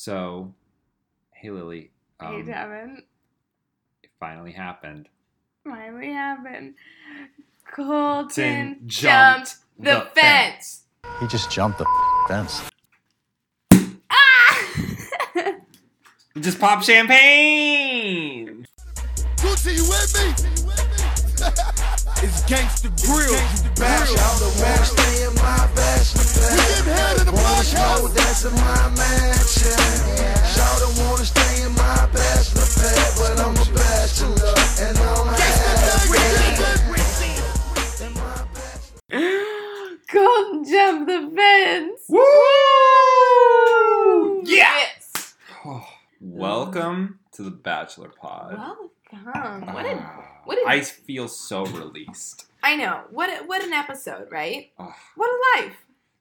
So, hey Lily, um, hey, Devin. it finally happened. Finally happened. Colton Tin jumped, jumped the, the fence. He just jumped the fence. Ah! Just pop champagne. Gucci, you with me? it's gangsta grill. Bash out the bash, stay in my bachelor We getting head in the Wanna podcast. smoke, that's in my mansion. Shout wanna stay in my bachelor pad, but I'm a bachelor and I'm happy. In my bachelor- Colton jumped the fence. Woo! Yeah. Yes. Welcome to the Bachelor Pod. Welcome. What a, Ah, what a- I feel so released. I know. What a, what an episode, right? What a life.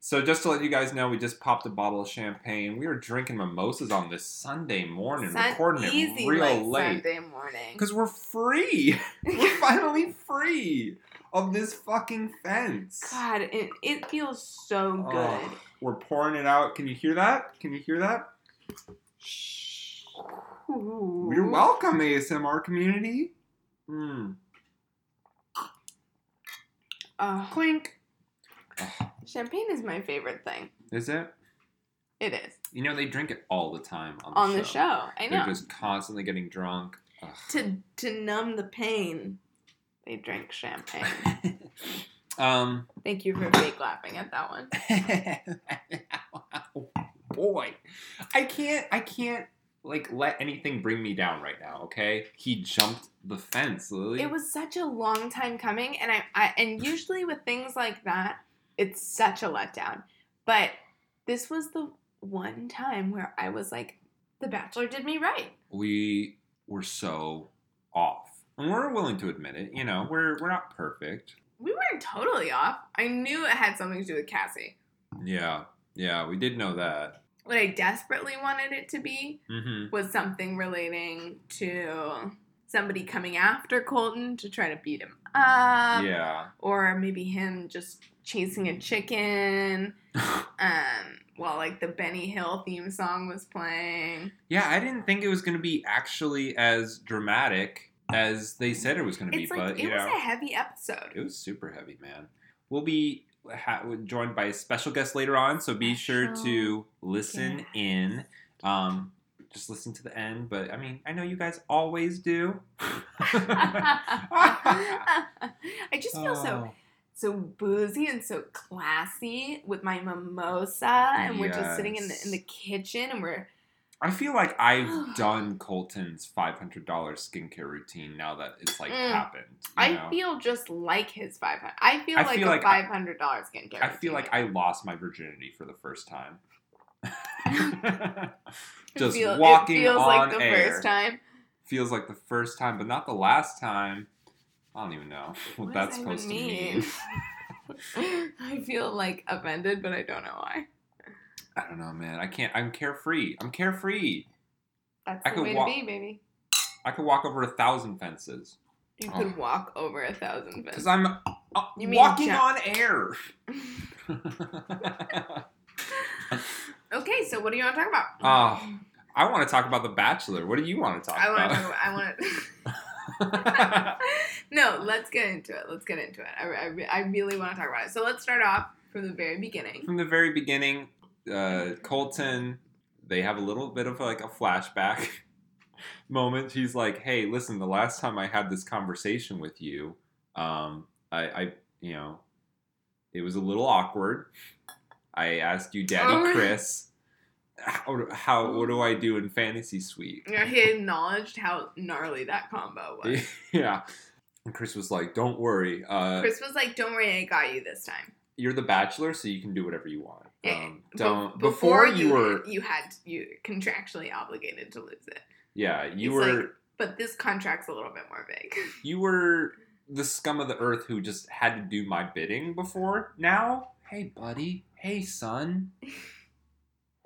So just to let you guys know, we just popped a bottle of champagne. We were drinking mimosas on this Sunday morning, Sun- recording it real like late. Sunday morning. Because we're free. we're finally free of this fucking fence. God, it, it feels so good. Oh, we're pouring it out. Can you hear that? Can you hear that? Ooh. You're welcome, ASMR community. Mm. Oh, Clink. Champagne is my favorite thing. Is it? It is You know, they drink it all the time on the show. on show. the show. I know. They're just constantly getting drunk. Ugh. To to numb the pain, they drink champagne. um, Thank you for fake laughing at that one. boy, I can't. I can't like let anything bring me down right now. Okay, he jumped the fence, Lily. It was such a long time coming, and I, I and usually with things like that, it's such a letdown. But this was the one time where I was like, The Bachelor did me right. we were so off, and we're willing to admit it. You know, we're we're not perfect. We weren't totally off. I knew it had something to do with Cassie. Yeah, yeah, we did know that. What I desperately wanted it to be Mm-hmm. was something relating to somebody coming after Colton to try to beat him up. yeah. Or maybe him just chasing a chicken. Um, while like the Benny Hill theme song was playing. Yeah, I didn't think it was going to be actually as dramatic as they said it was going to be, like but it you was know, a heavy episode. it was super heavy, man. We'll be ha- joined by a special guest later on, so be sure to listen in. Um, just listen to the end, but I mean, I know you guys always do. I just feel so Oh, so boozy and so classy with my mimosa, and we're just sitting in the in the kitchen, and we're I feel like I've done Colton's five hundred dollars skincare routine now that it's like Mm. happened. I know? feel just like his five hundred. I feel I like feel a like five hundred dollars skincare. I feel routine. like I lost my virginity for the first time. It Just feel- it walking feels on like the air. first time. Feels like the first time, but not the last time. I don't even know what, What that's supposed to mean. I feel like offended, but I don't know why. I don't know, man. I can't. I'm carefree. I'm carefree. That's I the way walk- to be, baby. I could walk over a thousand fences You Oh. could walk over a thousand because fences. I'm uh, walking jump. on air. Okay, so what do you want to talk about? Oh, I want to talk about The Bachelor. What do you want to talk I want about? to talk about. I want to. no, let's get into it. Let's get into it. I, I, I really want to talk about it. So let's start off from the very beginning. From the very beginning, uh, Colton, they have a little bit of like a flashback moment. He's like, "Hey, listen, the last time I had this conversation with you, um, I, I, you know, it was a little awkward. I asked you, Daddy Oh. Chris, how, how what do I do in Fantasy Suite? You know, he acknowledged how gnarly that combo was. yeah." And Chris was like, "Don't worry, uh, Chris was like, "Don't worry, I got you this time." you're the Bachelor, so you can do whatever you want. Yeah, Um, don't before, you were, you had you contractually obligated to lose it. yeah, you He's were." like, but this contract's a little bit more vague. you were the scum of the earth who just had to do my bidding before. Now, hey buddy, hey son,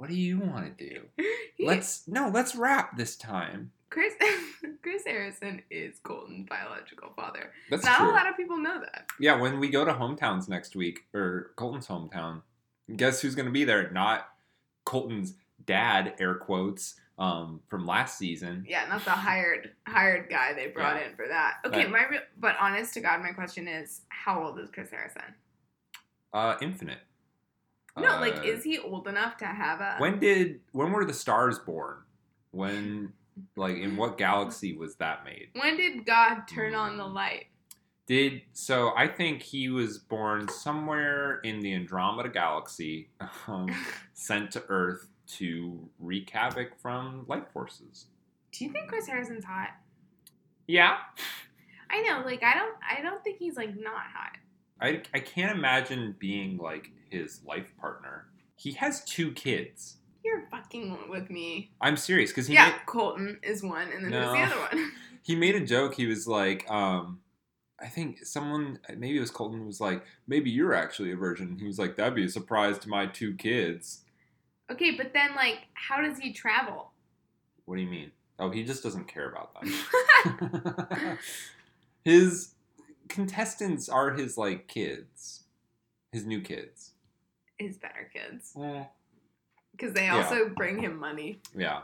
what do you want to do? Let's no, let's rap this time. Chris Chris Harrison is Colton's biological father. That's Not true. a lot of people know that. yeah, when we go to hometowns next week or Colton's hometown, guess who's going to be there? Not Colton's dad, air quotes, um, from last season. Yeah, not the hired hired guy they brought Yeah. in for that. Okay, Right. my re- but honest to God, my question is, how old is Chris Harrison? Uh, Infinite. No, like, Uh, is he old enough to have a? when did when were the stars born? When like in what galaxy was that made? when did God turn on the Hmm. light? Did so? I think he was born somewhere in the Andromeda galaxy, um, sent to Earth to wreak havoc from life forces. Do you think Chris Harrison's hot? Yeah, I know, like, I don't, I don't think he's like not hot. I I can't imagine being like his life partner. He has two kids. You're fucking with me. I'm serious because he yeah, made, Colton is one, and then No. who's the other one? he made a joke. He was like, um, I think someone, maybe it was Colton, was like, maybe you're actually a virgin. He was like, that'd be a surprise to my two kids. okay, but then like, how does he travel? What do you mean? Oh, he just doesn't care about them. his contestants are his like kids, his new kids. his better kids, eh. because they Yeah. also bring him money. yeah,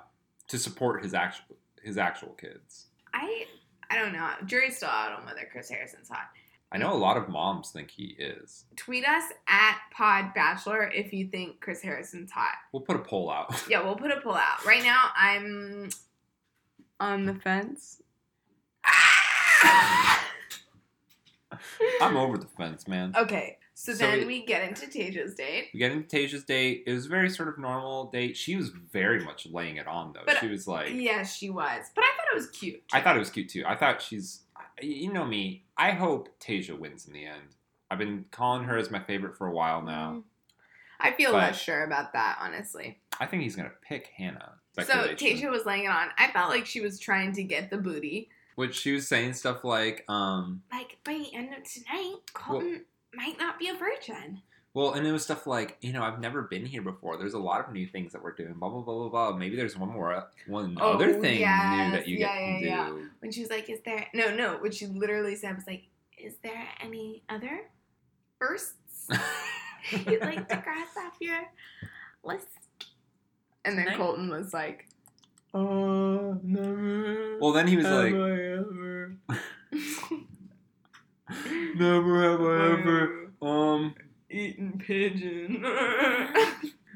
to support his actual his actual kids. I, I don't know. Jury's still out on whether Chris Harrison's hot. I know a lot of moms think he is. Tweet us at Pod Bachelor if you think Chris Harrison's hot. We'll put a poll out. Yeah, we'll put a poll out. Right now, I'm on the fence. I'm over the fence, man. Okay, so, So then it- we get into Tayshia's date. We get into Tayshia's date. It was a very sort of normal date. She was very much laying it on though. But- she was like, Yes, she was, but I thought it was cute. I thought it was cute too. I thought she's, you know me. I hope Tayshia wins in the end. I've been calling her as my favorite for a while now. Mm. I feel But- less sure about that, honestly. I think he's gonna pick Hannah. So. Tayshia was laying it on. I felt like she was trying to get the booty. Which she was saying stuff like, um, Like by the end of tonight, Colton might not be a virgin. well, and it was stuff like, you know, I've never been here before. There's a lot of new things that we're doing. Blah blah blah blah blah. Maybe there's one more, one Oh, other thing new that you Yeah, get yeah, to yeah. do. When she was like, "Is there no no?" What she literally said was like, "Is there any other firsts you'd like to cross off your list?" And then? Colton was like, "Oh, never." well, then he was like, ever. never have I ever. Um, eaten pigeon.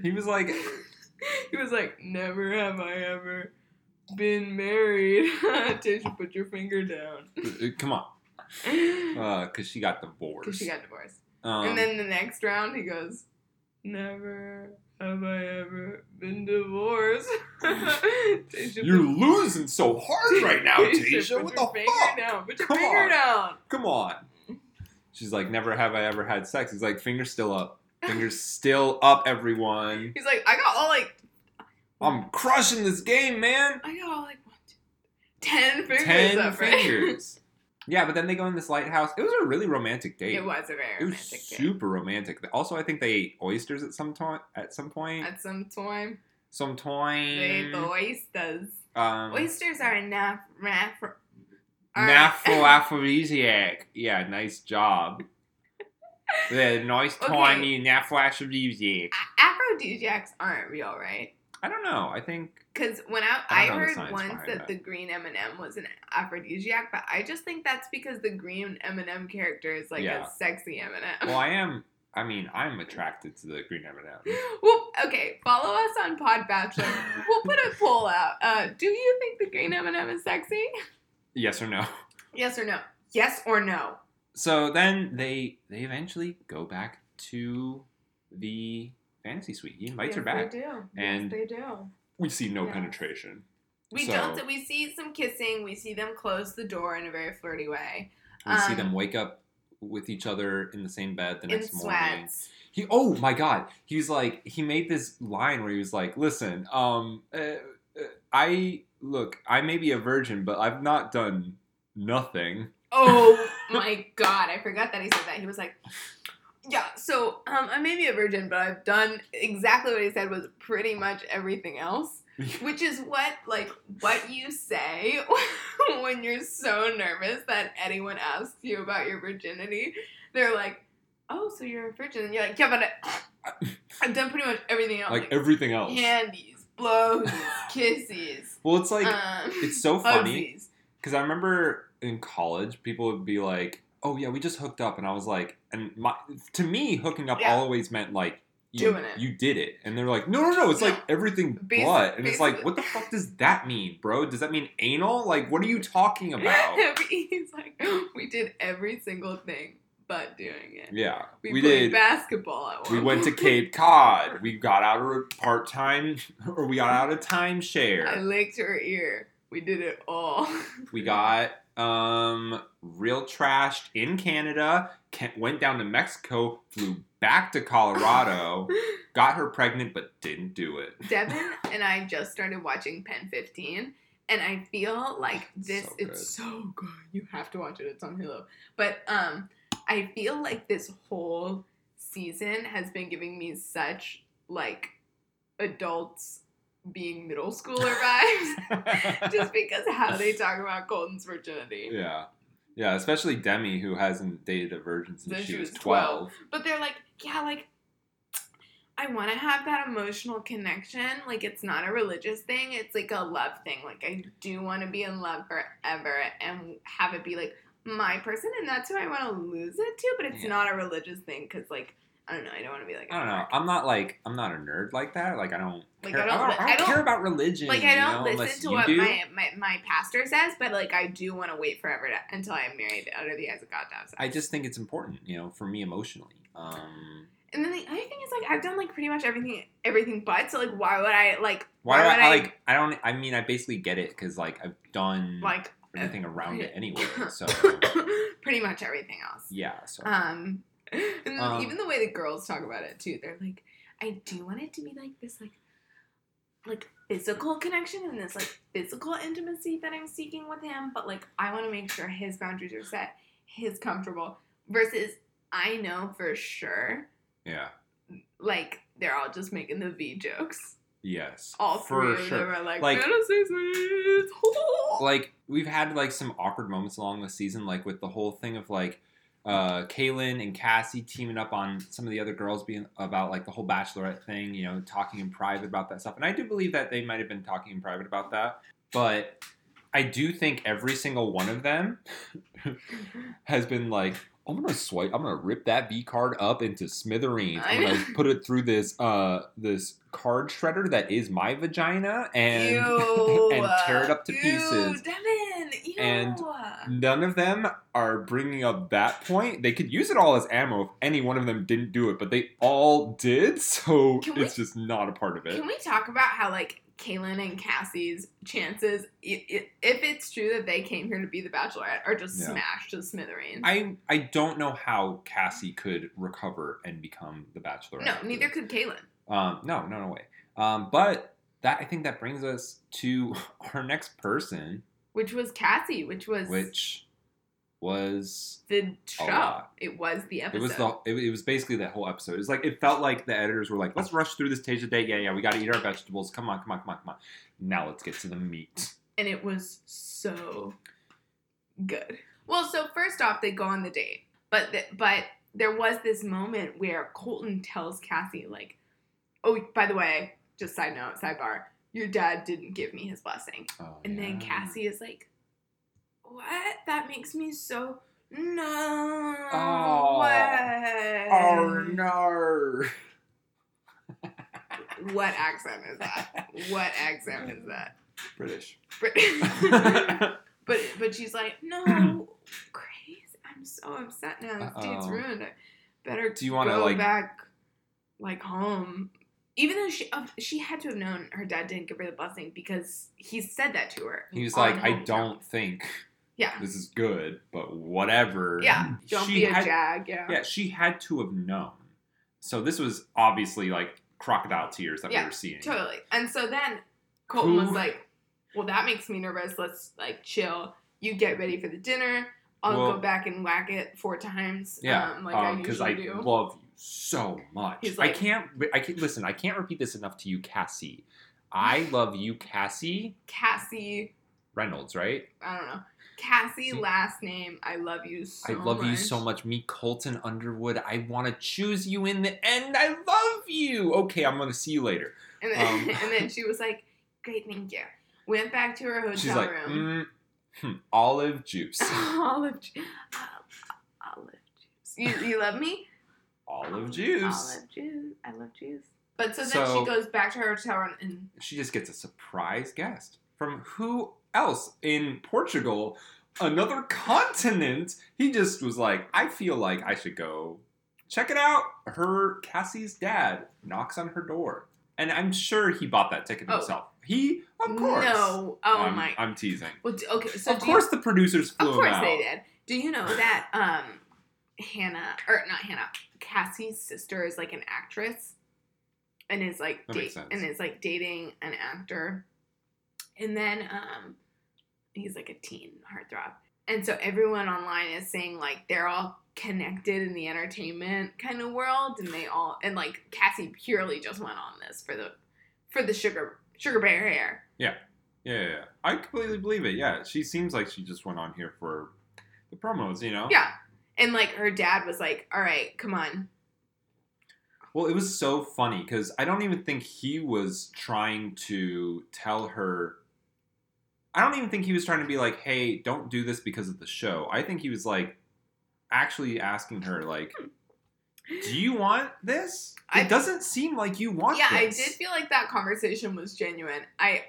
he was like, he was like, "Never have I ever been married." Tayshia, put your finger down. uh, come on, Because because she got divorced. Because she got divorced. Um, and then the next round, he goes, "Never have I ever been divorced." You're put- losing so hard right now, Tayshia, Tayshia. What the fuck? Down. Put your Come finger on. down. Come on. She's like, never have I ever had sex. He's like, fingers still up. Fingers still up, everyone. He's like, I got all like, I'm crushing this game, man. I got all like one, two, ten fingers Ten up, right? fingers. yeah, but then they go in this lighthouse. It was a really romantic date. It was a very It was romantic date. super romantic. Also, I think they ate oysters at some point. At some point, At some time, some time. they ate the oysters. Um, Oysters are a naf- naf- are- Naphro aphrodisiac. Yeah, nice job. The nice Okay. tiny naphro aphrodisiac. Aphrodisiacs aren't real, right? I don't know. I think Because when I, I I, don't know the heard once that that. the green M and m was an aphrodisiac, but I just think that's because the green M and m character is like Yeah. a sexy M and m Well, I am. I mean, I'm attracted to the green M&M. Well, okay, follow us on Pod Bachelor. we'll put a poll out. Uh, do you think the green M and m is sexy? Yes or no? Yes or no? Yes or no? So then they they eventually go back to the fantasy suite. He invites her Yes, back. They do. And- yes, they do. We see no Yes. penetration. We So- don't. We see some kissing. We see them close the door in a very flirty way. We see Um, them wake up with each other in the same bed the In next morning. He oh my god. He was like he made this line where he was like, "Listen, um uh, uh, I look, I may be a virgin, but I've not done nothing." Oh my god, I forgot that he said that. He was like, Yeah, so um, I may be a virgin, but I've done exactly what he said was pretty much everything else. Which is what like what you say when you're so nervous that anyone asks you about your virginity. They're like, Oh, so you're a virgin and you're like, Yeah, but I, I've done pretty much everything else. like everything else, candies, blows, kisses. Well, it's like um, it's so funny because I remember in college people would be like, "Oh yeah, we just hooked up," and I was like, and my to me, hooking up Yeah. always meant like. You, Doing it. you did it, and they're like, no, no, no. It's like everything Basi- but, and it's like, what the fuck does that mean, bro? Does that mean anal? Like, what are you talking about? He's like, we did every single thing but doing it. yeah, We, we, played did. basketball at We went to. Cape Cod. We got out of part time, or we got out of timeshare. I licked her ear. We did it all. We got um real trashed in Canada. Went down to Mexico. Flew back to Colorado. got her pregnant, but didn't do it. Devin and I just started watching PEN15, and I feel like this So it's so good. You have to watch it. It's on Hulu. But um I feel like this whole season has been giving me such like adults being middle schooler vibes just because how they talk about Colton's virginity. yeah, yeah. Especially Demi, who hasn't dated a virgin since she, she was was twelve. But they're like, yeah, like I want to have that emotional connection. Like it's not a religious thing. It's like a love thing. Like I do want to be in love forever and have it be like my person, and that's who I want to lose it to. But it's Yeah. not a religious thing because like I don't know. I don't want to be like I don't know. I'm not like I'm not a nerd like that. Like I don't. Like, care, I don't I li- don't, I don't- care about religion. like I don't know, listen to what do. my, my my pastor says, but like I do want to wait forever to, until I'm married under the eyes of God to. I just think it's important, you know, for me emotionally. Um, and then the other thing is like I've done like pretty much everything everything but so like why would I like why, do would I, I like? I don't. I mean, I basically get it because like I've done like everything around it anyway. So pretty much everything else. yeah. So Um, and Um, even the way the girls talk about it too, they're like, I do want it to be like this, like, like physical connection and this like physical intimacy that I'm seeking with him, but like I want to make sure his boundaries are set, his comfortable. Versus, I know for sure, yeah. like they're all just making the V jokes. Yes. All for three of sure. them are like, Like- fantasy suites. like we've had like some awkward moments along the season, like with the whole thing of like uh Caelynn and Cassie teaming up on some of the other girls being about like the whole bachelorette thing, you know, talking in private about that stuff. And I do believe that they might have been talking in private about that. But I do think every single one of them has been like, I'm gonna swipe. I'm gonna rip that V card up into smithereens. I'm gonna put it through this uh this card shredder that is my vagina and Ew, and tear it up to ew, pieces. And None of them are bringing up that point. They could use it all as ammo if any one of them didn't do it, but they all did, so Can we- it's just not a part of it. Can we talk about how like Caelynn and Cassie's chances, if it's true that they came here to be the Bachelorette, are just Yeah. smashed to smithereens? I I don't know how Cassie could recover and become the Bachelor. no, neither could Caelynn. Um, no, no, no way. Um, but that I think that brings us to our next person, Which was Cassie, which was which was the show. It was the episode. It was the. It, it was basically that whole episode. It was like it felt like the editors were like, "Let's rush through this taste of day. Yeah, yeah, we got to eat our vegetables. Come on, come on, come on, come on. Now let's get to the meat." and it was so good. Well, so first off, they go on the date, but th- but there was this moment where Colton tells Cassie like, "Oh, by the way, just side note, sidebar, your dad didn't give me his blessing." Oh, And then. Cassie is like, "What? That makes me so no. Oh. What? Oh no! What accent is that? What accent is that? British. Brit- but but she's like, no, Grace, I'm so upset now. This date's ruined. I better Do you wanna, go like- back, like home. Even though she uh, she had to have known her dad didn't give her the blessing because he said that to her. He was like, "I don't think Yeah, this is good, but whatever." yeah. Don't She be a had- jag. Yeah. Yeah, she had to have known. So this was obviously like crocodile tears that Yeah, we were seeing. Totally. And so then Colton was like, "Well, that makes me nervous. Let's like chill. You get ready for the dinner. I'll Well- go back and whack it four times. Yeah, um, like I usually I do." love so much. He's I can't. I can listen. I can't repeat this enough to you, Cassie. I love you, Cassie Cassie, Reynolds. Right? I don't know. Cassie last name. I love you so I love you so much. Me, Colton Underwood. I want to choose you in the end. I love you. Okay, I'm gonna see you later. And then, Um, and then she was like, "Great, thank you." Went back to her hotel She's like, room. mm, hmm, olive juice. olive, ju- uh, olive juice. You, you love me? Olive juice. Olive juice. I love juice. But so then So- she goes back to her hotel room and She just gets a surprise guest from who else in Portugal, another continent. He just was like, I feel like I should go check it out. Her Cassie's dad knocks on her door, and I'm sure he bought that ticket Oh. himself. He, of course. no. Oh I'm, my. I'm teasing. Well, okay, so of course, you, the producers flew out. of course him out. they did. Do you know that um Hannah or not Hannah, Cassie's sister is like an actress and is like date and is like dating an actor. And then um he's like a teen heartthrob. And so everyone online is saying like they're all connected in the entertainment kind of world and they all and like Cassie purely just went on this for the for the sugar sugar bear hair. Yeah, yeah, yeah. I completely believe it. Yeah, she seems like she just went on here for the promos. You know. Yeah. And like her dad was like, "All right, come on, Well, it was so funny because I don't even think he was trying to tell her. I don't even think he was trying to be like, "Hey, don't do this because of the show." I think he was like, actually asking her, like, "Do you want this?" I- It doesn't seem like you want. yeah, I did feel like that conversation was genuine. I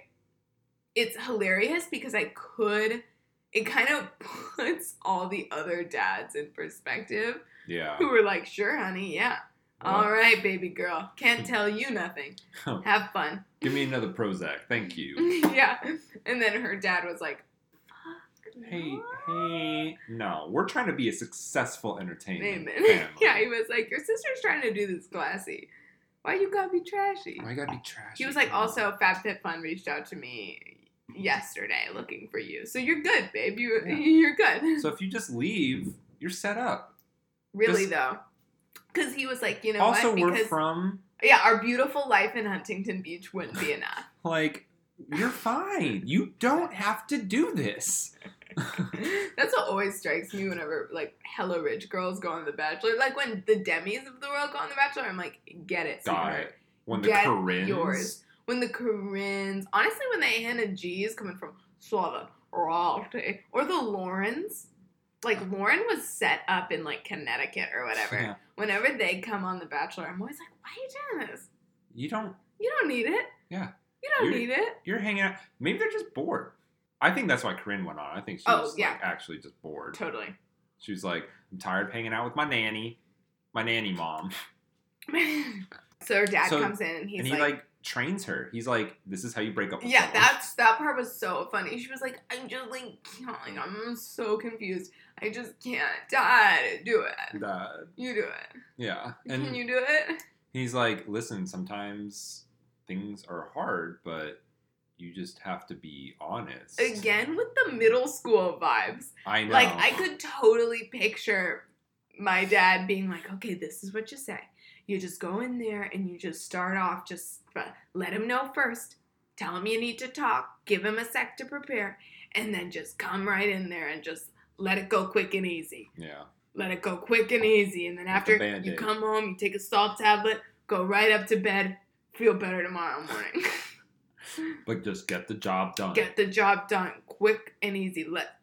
it's hilarious because I could it kind of puts all the other dads in perspective Yeah. who were like, "Sure, honey, yeah. All right, baby girl. Can't tell you nothing. Have fun." Give me another Prozac, thank you. yeah. And then her dad was like, hey, hey, no, we're trying to be a successful entertainment yeah, he was like, "Your sister's trying to do this classy. Why you gotta be trashy?" Why you gotta be trashy? He was like, also, FabFitFun reached out to me yesterday looking for you. So you're good, babe. You Yeah. you're good. So if you just leave, you're set up. really this- though, because he was like, you know also, what? we're from yeah, our beautiful life in Huntington Beach wouldn't be enough. like you're fine. You don't have to do this. That's what always strikes me whenever like hella rich girls go on The Bachelor. Like when the Demis of the world go on The Bachelor, I'm like, get it, sweetheart. When the Get yours. When the Corinnes, honestly, when the Hannah G's coming from Southern royalty, or the Laurens, like Lauren was set up in like Connecticut or whatever. Yeah. Whenever they come on The Bachelor, I'm always like, why are you doing this? you don't. You don't need it. Yeah. You don't You're- need it. You're hanging out. Maybe they're just bored. I think that's why Corinne went on. I think she Oh, was yeah. like, actually just bored. Totally. She was like, I'm tired of hanging out with my nanny, my nanny mom, so her dad So- comes in and he's and he like, like, trains her. He's like, "This is how you break up." With yeah, someone." that's that part was so funny. She was like, I'm just like, like I'm so confused. I just can't. Dad, do it. That- You do it. yeah, and Can you do it? he's like, "Listen, sometimes things are hard, but you just have to be honest." Again with the middle school vibes. I know. Like I could totally picture my dad being like, "Okay, this is what you say. You just go in there and you just start off. Just let him know first. Tell him you need to talk. Give him a sec to prepare, and then just come right in there and just let it go quick and easy. Yeah. Let it go quick and easy. And then after you come home, you take a salt tablet, go right up to bed, feel better tomorrow morning." But just get the job done. get the job done quick and easy. Let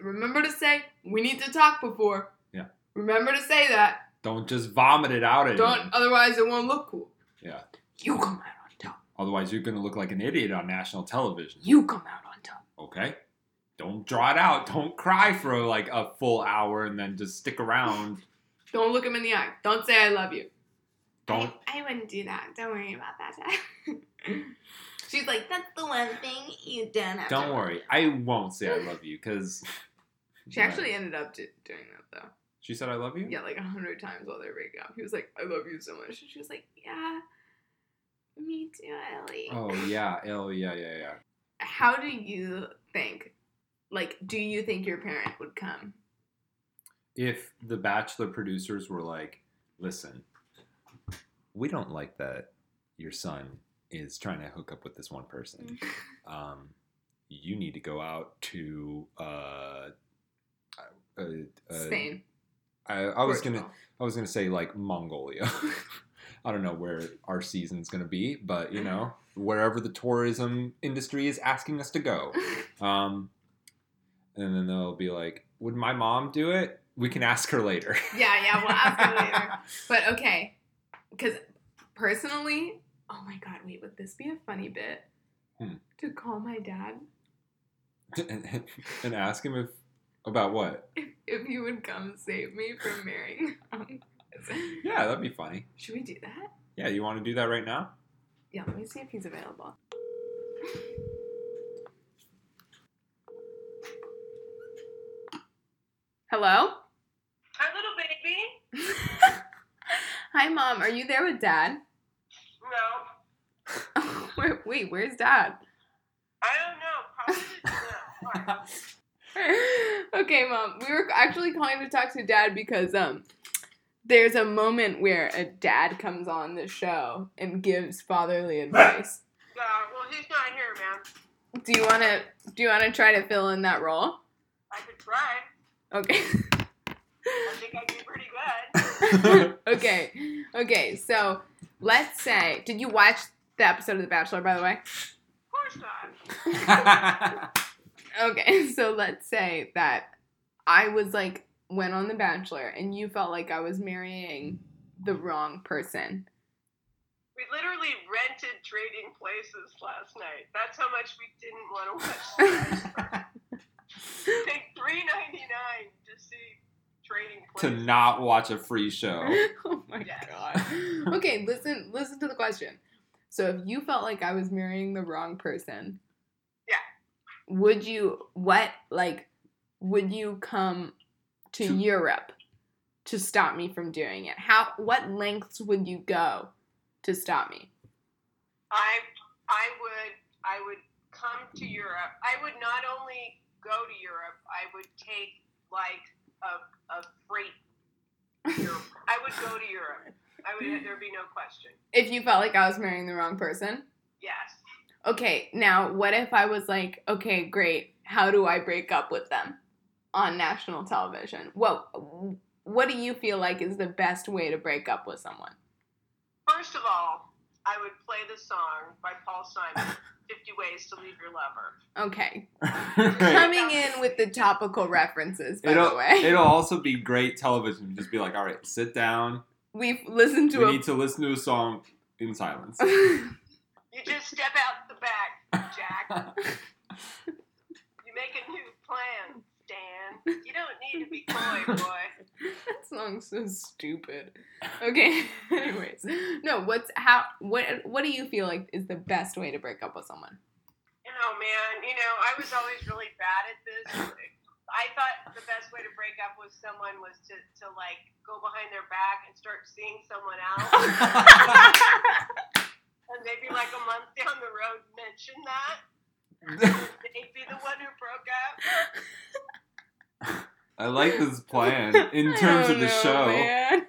remember to say we need to talk before. Yeah. Remember to say that. Don't just vomit it out at Don't him. otherwise it won't look cool. Yeah. You come out on top. Otherwise, you're gonna look like an idiot on national television. You come out on top. Okay. Don't draw it out. Don't cry for like a full hour and then just stick around. Don't look him in the eye. Don't say I love you. Don't. I, I wouldn't do that. Don't worry about that. She's like, that's the one thing you don't have. Don't to-" worry. I won't say I love you because. She actually ended up do- doing that though. She said I love you. Yeah, like a hundred times while they're breaking up. He was like, I love you so much. And she was like, Yeah, me too, Ellie. Oh yeah. Oh yeah. Yeah. Yeah. how do you think like do you think your parent would come If the Bachelor producers were like, "Listen, we don't like that your son is trying to hook up with this one person. Um, you need to go out to uh, uh, uh, spain I, I was gonna. I was gonna say like Mongolia. I don't know where our season's gonna be, but you know, wherever the tourism industry is asking us to go. Um, and then they'll be like, "Would my mom do it?" We can ask her later. Yeah, yeah, we'll ask her later. But okay, because personally, oh my god, wait, would this be a funny bit Hmm. to call my dad and ask him if about what? if, if he would come save me from marrying? Um, Yeah, that'd be funny. should we do that? Yeah, you want to do that right now? Yeah, let me see if he's available. Hello? Hi, little baby. Hi, mom. Are you there with dad? No, Where, wait, where's dad? I don't know. Probably no. Why? okay, mom. We were actually calling to talk to dad because um there's a moment where a dad comes on the show and gives fatherly advice. Yeah, well, he's not here, man. Do you want to do you want to try to fill in that role? I could try. Okay. I think I'd be pretty good. okay. Okay. So, let's say did you watch the episode of The Bachelor by the way? Of course not. Okay, so let's say that I was like went on The Bachelor and you felt like I was marrying the wrong person. We literally rented Trading Places last night. That's how much we didn't want to watch. Take three ninety nine to see Trading Places. to not watch a free show. oh my Yes. god. Okay, listen listen to the question. So if you felt like I was marrying the wrong person, Yeah. Would you what like would you come to To- Europe to stop me from doing it? How what lengths would you go to stop me? I I would I would come to Europe. I would not only go to Europe. I would take like a a freight. Europe. I would go to Europe. I would. There'd be no question. If you felt like I was marrying the wrong person? Yes. Okay, now what if I was like, okay, great. How do I break up with them on national television? What what do you feel like is the best way to break up with someone? First of all, I would play the song by Paul Simon, 50 Ways to Leave Your Lover. Okay. Coming in with the topical references, by It'll, the way. it'll also be great television. Just be like, all right, sit down. We've listened to We a need to listen to a song in silence. You just step out the back, Jack. You make a new plan, Stan. You don't need to be coy, boy. that song's so stupid. Okay. Anyways, no. What's how? What? What do you feel like is the best way to break up with someone? Oh man, you know, I was always really bad at this. I thought the best way to break up with someone was to, to like go behind their back and start seeing someone else. And maybe like a month down the road mention that. They'd be the one who broke up. I like this plan in terms of the know, show. man.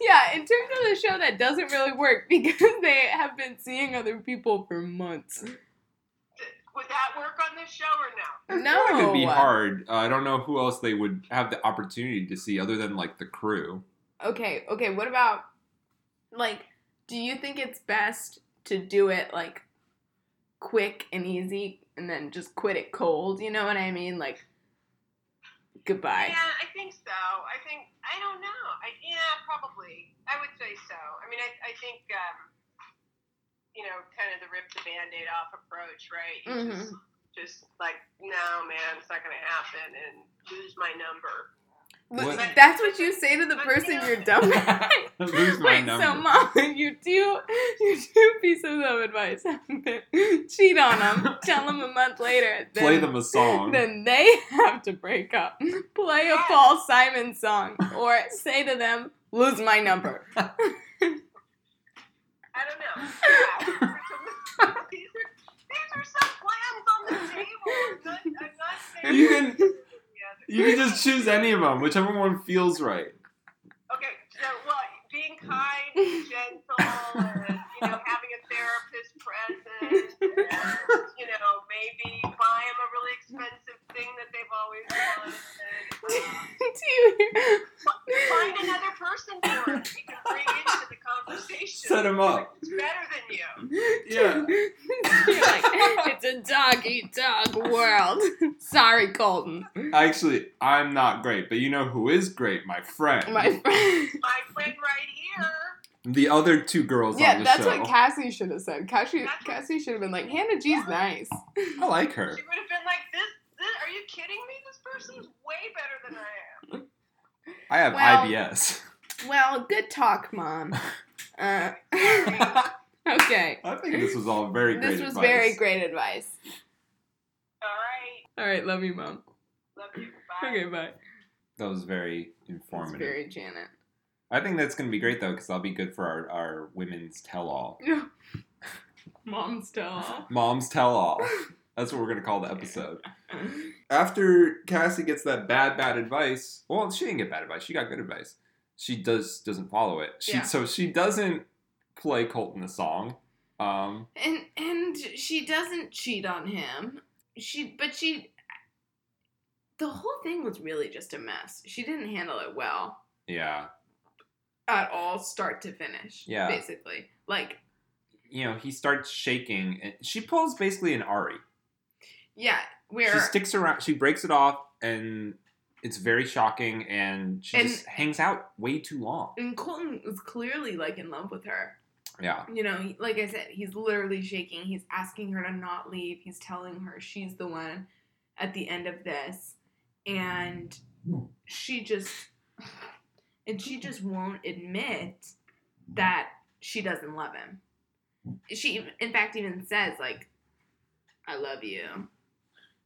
yeah, in terms of the show, that doesn't really work because they have been seeing other people for months. Would that work on this show or no? I No, feel like it'd be hard. Uh, I don't know who else they would have the opportunity to see other than like the crew. Okay, okay. What about like? Do you think it's best to do it like quick and easy, and then just quit it cold? You know what I mean? Like, goodbye. Yeah, I think so. I think I don't know. I yeah, probably. I would say so. I mean, I I think um, you know, kind of the rip the band-aid off approach, right? You just just like, no, man, it's not gonna happen, and lose my number. Look, What- That's what you say to the But, person you know- you're dumping. Lose my Wait, so number. mom, your two, your two pieces of advice cheat on them, tell them a month later, then, Play them a song. then they have to break up. Play a Paul Simon song, or say to them, lose my number. I don't know. Yeah. these are these are some plans on the table. I'm not, I'm not saying You can- together. You can just choose any of them, whichever one feels right. Okay, so well, being kind, and gentle, and you know, having a therapist present, and you know, maybe buy them a really expensive thing that they've always wanted. Do you- Find another person for it. You can bring into the conversation. Set him up. It's better than you. Yeah. You're like, it's a dog eat dog world. Sorry, Colton. Actually, I'm not great, but you know who is great? My friend. My friend. My friend right here. the other two girls on Yeah, the that's show. what Cassie should have said. Cassie, Cassie should have been like, Hannah G's nice. I like her. She would have been like, this, this, are you kidding me? This person's way better than I am. I have Well- IBS. Well, good talk, Mom. Uh, okay. I think this was all very great This was advice. very great advice. All right. All right, love you, Mom. Love you. Bye. Okay, bye. That was very It's informative. very Janet. I think that's going to be great though, because that'll be good for our, our women's tell-all. Mom's tell. All. Mom's tell-all. That's what we're going to call the episode. After Cassie gets that bad, bad advice, well, she didn't get bad advice. She got good advice. She does doesn't follow it. She Yeah. so she doesn't play Colton the song. Um, And and she doesn't cheat on him. She but she the whole thing was really just a mess. She didn't handle it well yeah, at all start to finish. Yeah. Basically. Like you know, he starts shaking, and she pulls basically an Ari. yeah, where She sticks around. She breaks it off, and it's very shocking. And she And- just hangs out way too long. and Colton was clearly like in love with her. Yeah, You know, like I said, he's literally shaking. He's asking her to not leave. He's telling her she's the one at the end of this. And she just and she just won't admit that she doesn't love him. She in fact even says like I love you,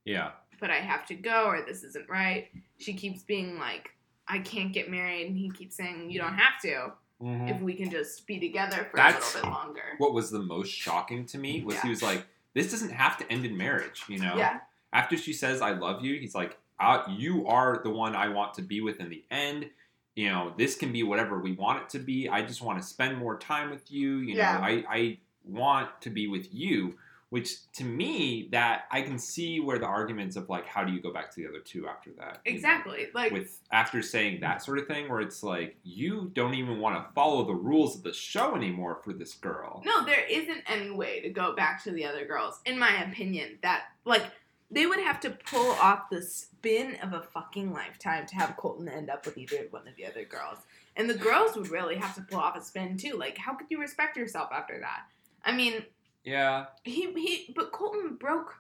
yeah, but I have to go or this isn't right. She keeps being like I can't get married and he keeps saying you don't mm-hmm. have to Mhm. if we can just be together for That's- a little bit longer. What was the most shocking to me was he was like, "This doesn't have to end in marriage," you know. Yeah. After she says, "I love you," he's like, uh, "You are the one I want to be with in the end." You know, this can be whatever we want it to be. I just want to spend more time with you. You know, I, I want to be with you. Which to me, that I can see where the arguments of like, how do you go back to the other two after that? you know? Exactly. Like with after saying that sort of thing where it's like you don't even want to follow the rules of the show anymore for this girl no, there isn't any way to go back to the other girls, in my opinion. That like they would have to pull off the spin of a fucking lifetime to have Colton end up with either one of the other girls. And the girls would really have to pull off a spin too. Like, how could you respect yourself after that? I mean, yeah he he but Colton broke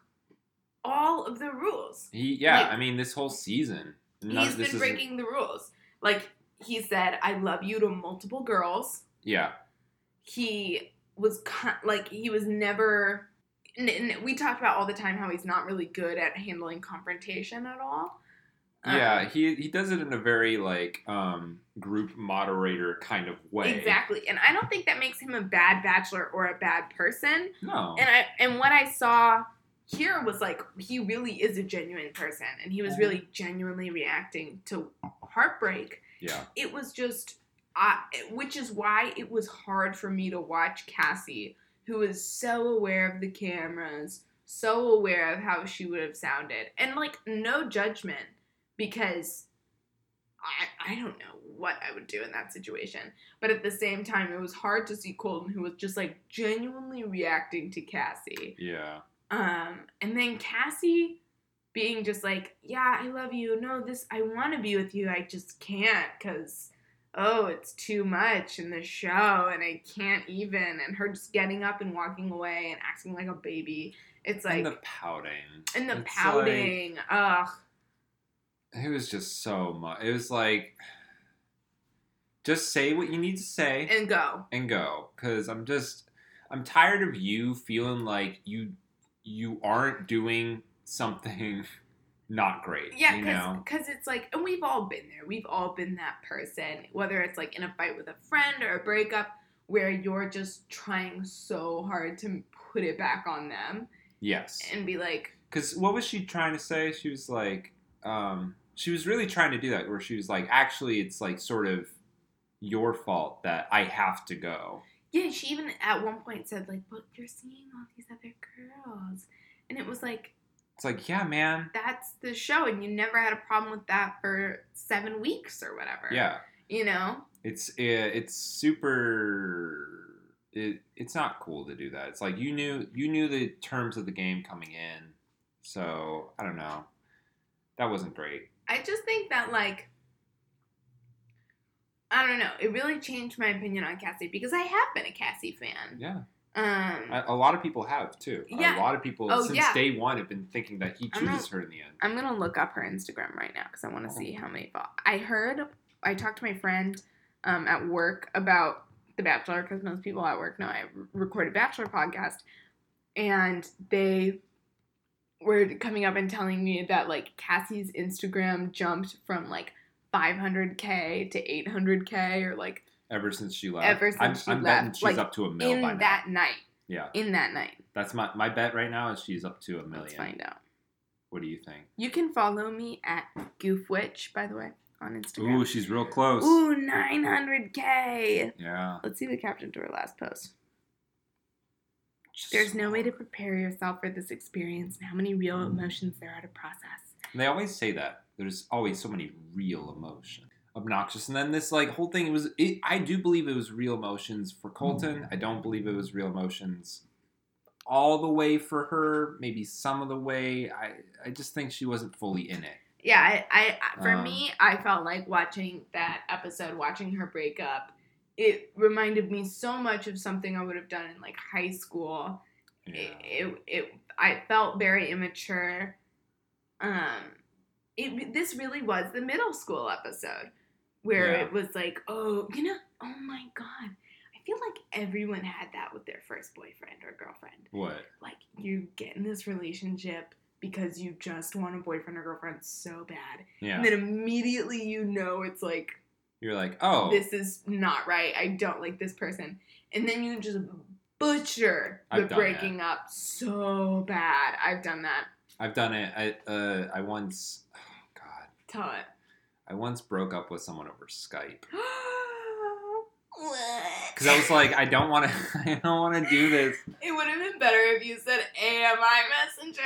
all of the rules. he yeah Like- i mean this whole season none He's been is breaking the rules. Like he said, "I love you" to multiple girls. yeah he was con- like he was never and we talked about all the time how he's not really good at handling confrontation at all Um, yeah he he does it in a very like um group moderator kind of way. Exactly and i don't think that makes him a bad bachelor or a bad person. No. And i and what i saw here was like he really is a genuine person and he was really genuinely reacting to heartbreak. Yeah. It was just I, which is why it was hard for me to watch Cassie, who is so aware of the cameras, so aware of how she would have sounded, and like no judgment because I I don't know what I would do in that situation, but at the same time, it was hard to see Colton, who was just like genuinely reacting to Cassie. yeah Um, and then Cassie being just like, "Yeah, I love you. No, this I want to be with you. I just can't cuz oh, it's too much in the show and I can't even." And her just getting up and walking away and acting like a baby. It's like and the pouting and the It's pouting. Ugh. It was just so much it was like just say what you need to say And go. and go because i'm just i'm tired of you feeling like you you aren't doing something not great Yeah, you cuz know it's like and we've all been there. We've all been that person, whether it's like in a fight with a friend or a breakup where you're just trying so hard to put it back on them yes and be like, because what was she trying to say she was like um she was really trying to do that where she was like actually it's like sort of your fault that i have to go yeah, she even at one point said like, "But you're seeing all these other girls," and it was like, it's like yeah man that's the show, and you never had a problem with that for seven weeks or whatever. yeah you know. it's eh, it's super it it's not cool to do that. It's like you knew you knew the terms of the game coming in, so I don't know. That wasn't great. I just think that like I don't know. It really changed my opinion on Cassie because I have been a Cassie fan. Yeah, Um, a, a lot of people have too. Yeah. A lot of people Oh, since yeah. day one have been thinking that he chooses her in the end. I'm gonna look up her Instagram right now because I want to Oh. see how many. I heard. I talked to my friend um, at work about The Bachelor because most people at work know I record a Bachelor podcast, and they were coming up and telling me that like Cassie's Instagram jumped from like 500k to 800k or like Ever since she left, Ever since I'm, she I'm betting left, she's like, up to a mil in by now. that night. Yeah, In that night. that's my my bet right now is she's up to a 1000000 Let's find out. What do you think? You can follow me at Goofwitch, by the way, on Instagram. Ooh, she's real close. Ooh, 900k. Yeah. Let's see the caption to her last post. There's no way to prepare yourself for this experience and how many real emotions there are to process. And they always say that. There's always so many real emotions. Obnoxious. And then this like whole thing it was it, I do believe it was real emotions for Colton. I don't believe it was real emotions all the way for her, maybe some of the way. I I just think she wasn't fully in it. Yeah, I, I I- for Um, me, I felt like watching that episode, watching her break up, it reminded me so much of something I would have done in like high school. It, it, it I felt very immature. Um, it this really was the middle school episode where Yeah. it was like, oh, you know, oh my god, I feel like everyone had that with their first boyfriend or girlfriend. What? Like you get in this relationship because you just want a boyfriend or girlfriend so bad, Yeah. and then immediately you know it's like You're like, oh this is not right. I don't like this person. And then you just butcher the breaking up so bad. I've done that. I've done it. I uh I once oh God. Tell it. I once broke up with someone over Skype. what? Because I was like, I don't want to. I don't want to do this. it would have been better if you said AIM Messenger.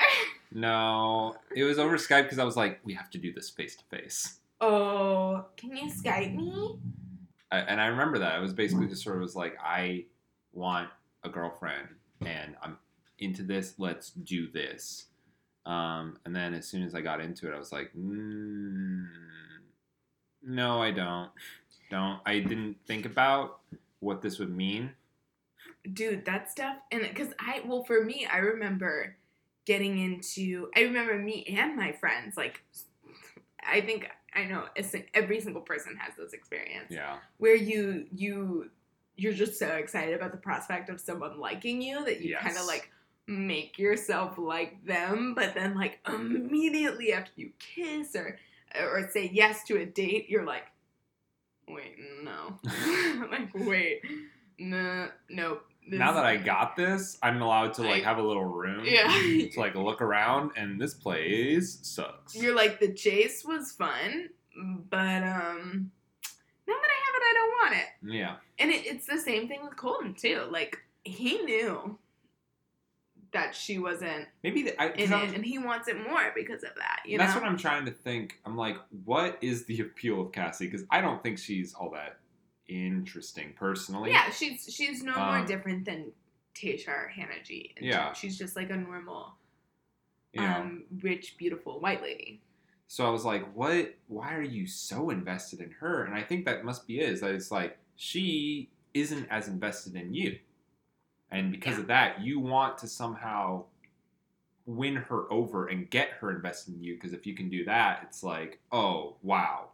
No, it was over Skype because I was like, we have to do this face to face. Oh, can you Skype me? And I remember that it was basically just sort of was like, I want a girlfriend and I'm into this. Let's do this. Um, and then as soon as I got into it, I was like, mm, no, I don't. Don't. I didn't think about what this would mean. Dude, that stuff, and because I, well, for me, I remember getting into, I remember me and my friends, like, I think I know every single person has this experience Yeah. where you you you're just so excited about the prospect of someone liking you that you Yes. kind of like make yourself like them, but then like immediately after you kiss or or say yes to a date, you're like, wait, no, like wait, no, nope. Now that I got this, I'm allowed to like I- have a little room. Yeah. To like look around, and this place sucks. you're like the chase was fun, but um, now that I have it, I don't want it. yeah. And it, it's the same thing with Colton too. Like he knew that she wasn't Maybe the, I, in it, and he wants it more because of that. You that's know, what I'm trying to think. I'm like, what is the appeal of Cassie? Because I don't think she's all that interesting personally. yeah, she's she's no more Um, different than Tayshia or Hannah G. And Yeah. she's just like a normal, You know? um, rich, beautiful white lady. so I was like, what? Why are you so invested in her? And I think that must be it. Is that it's like she isn't as invested in you, and because of that, you want to somehow win her over and get her invested in you. Because if you can do that, it's like, oh wow,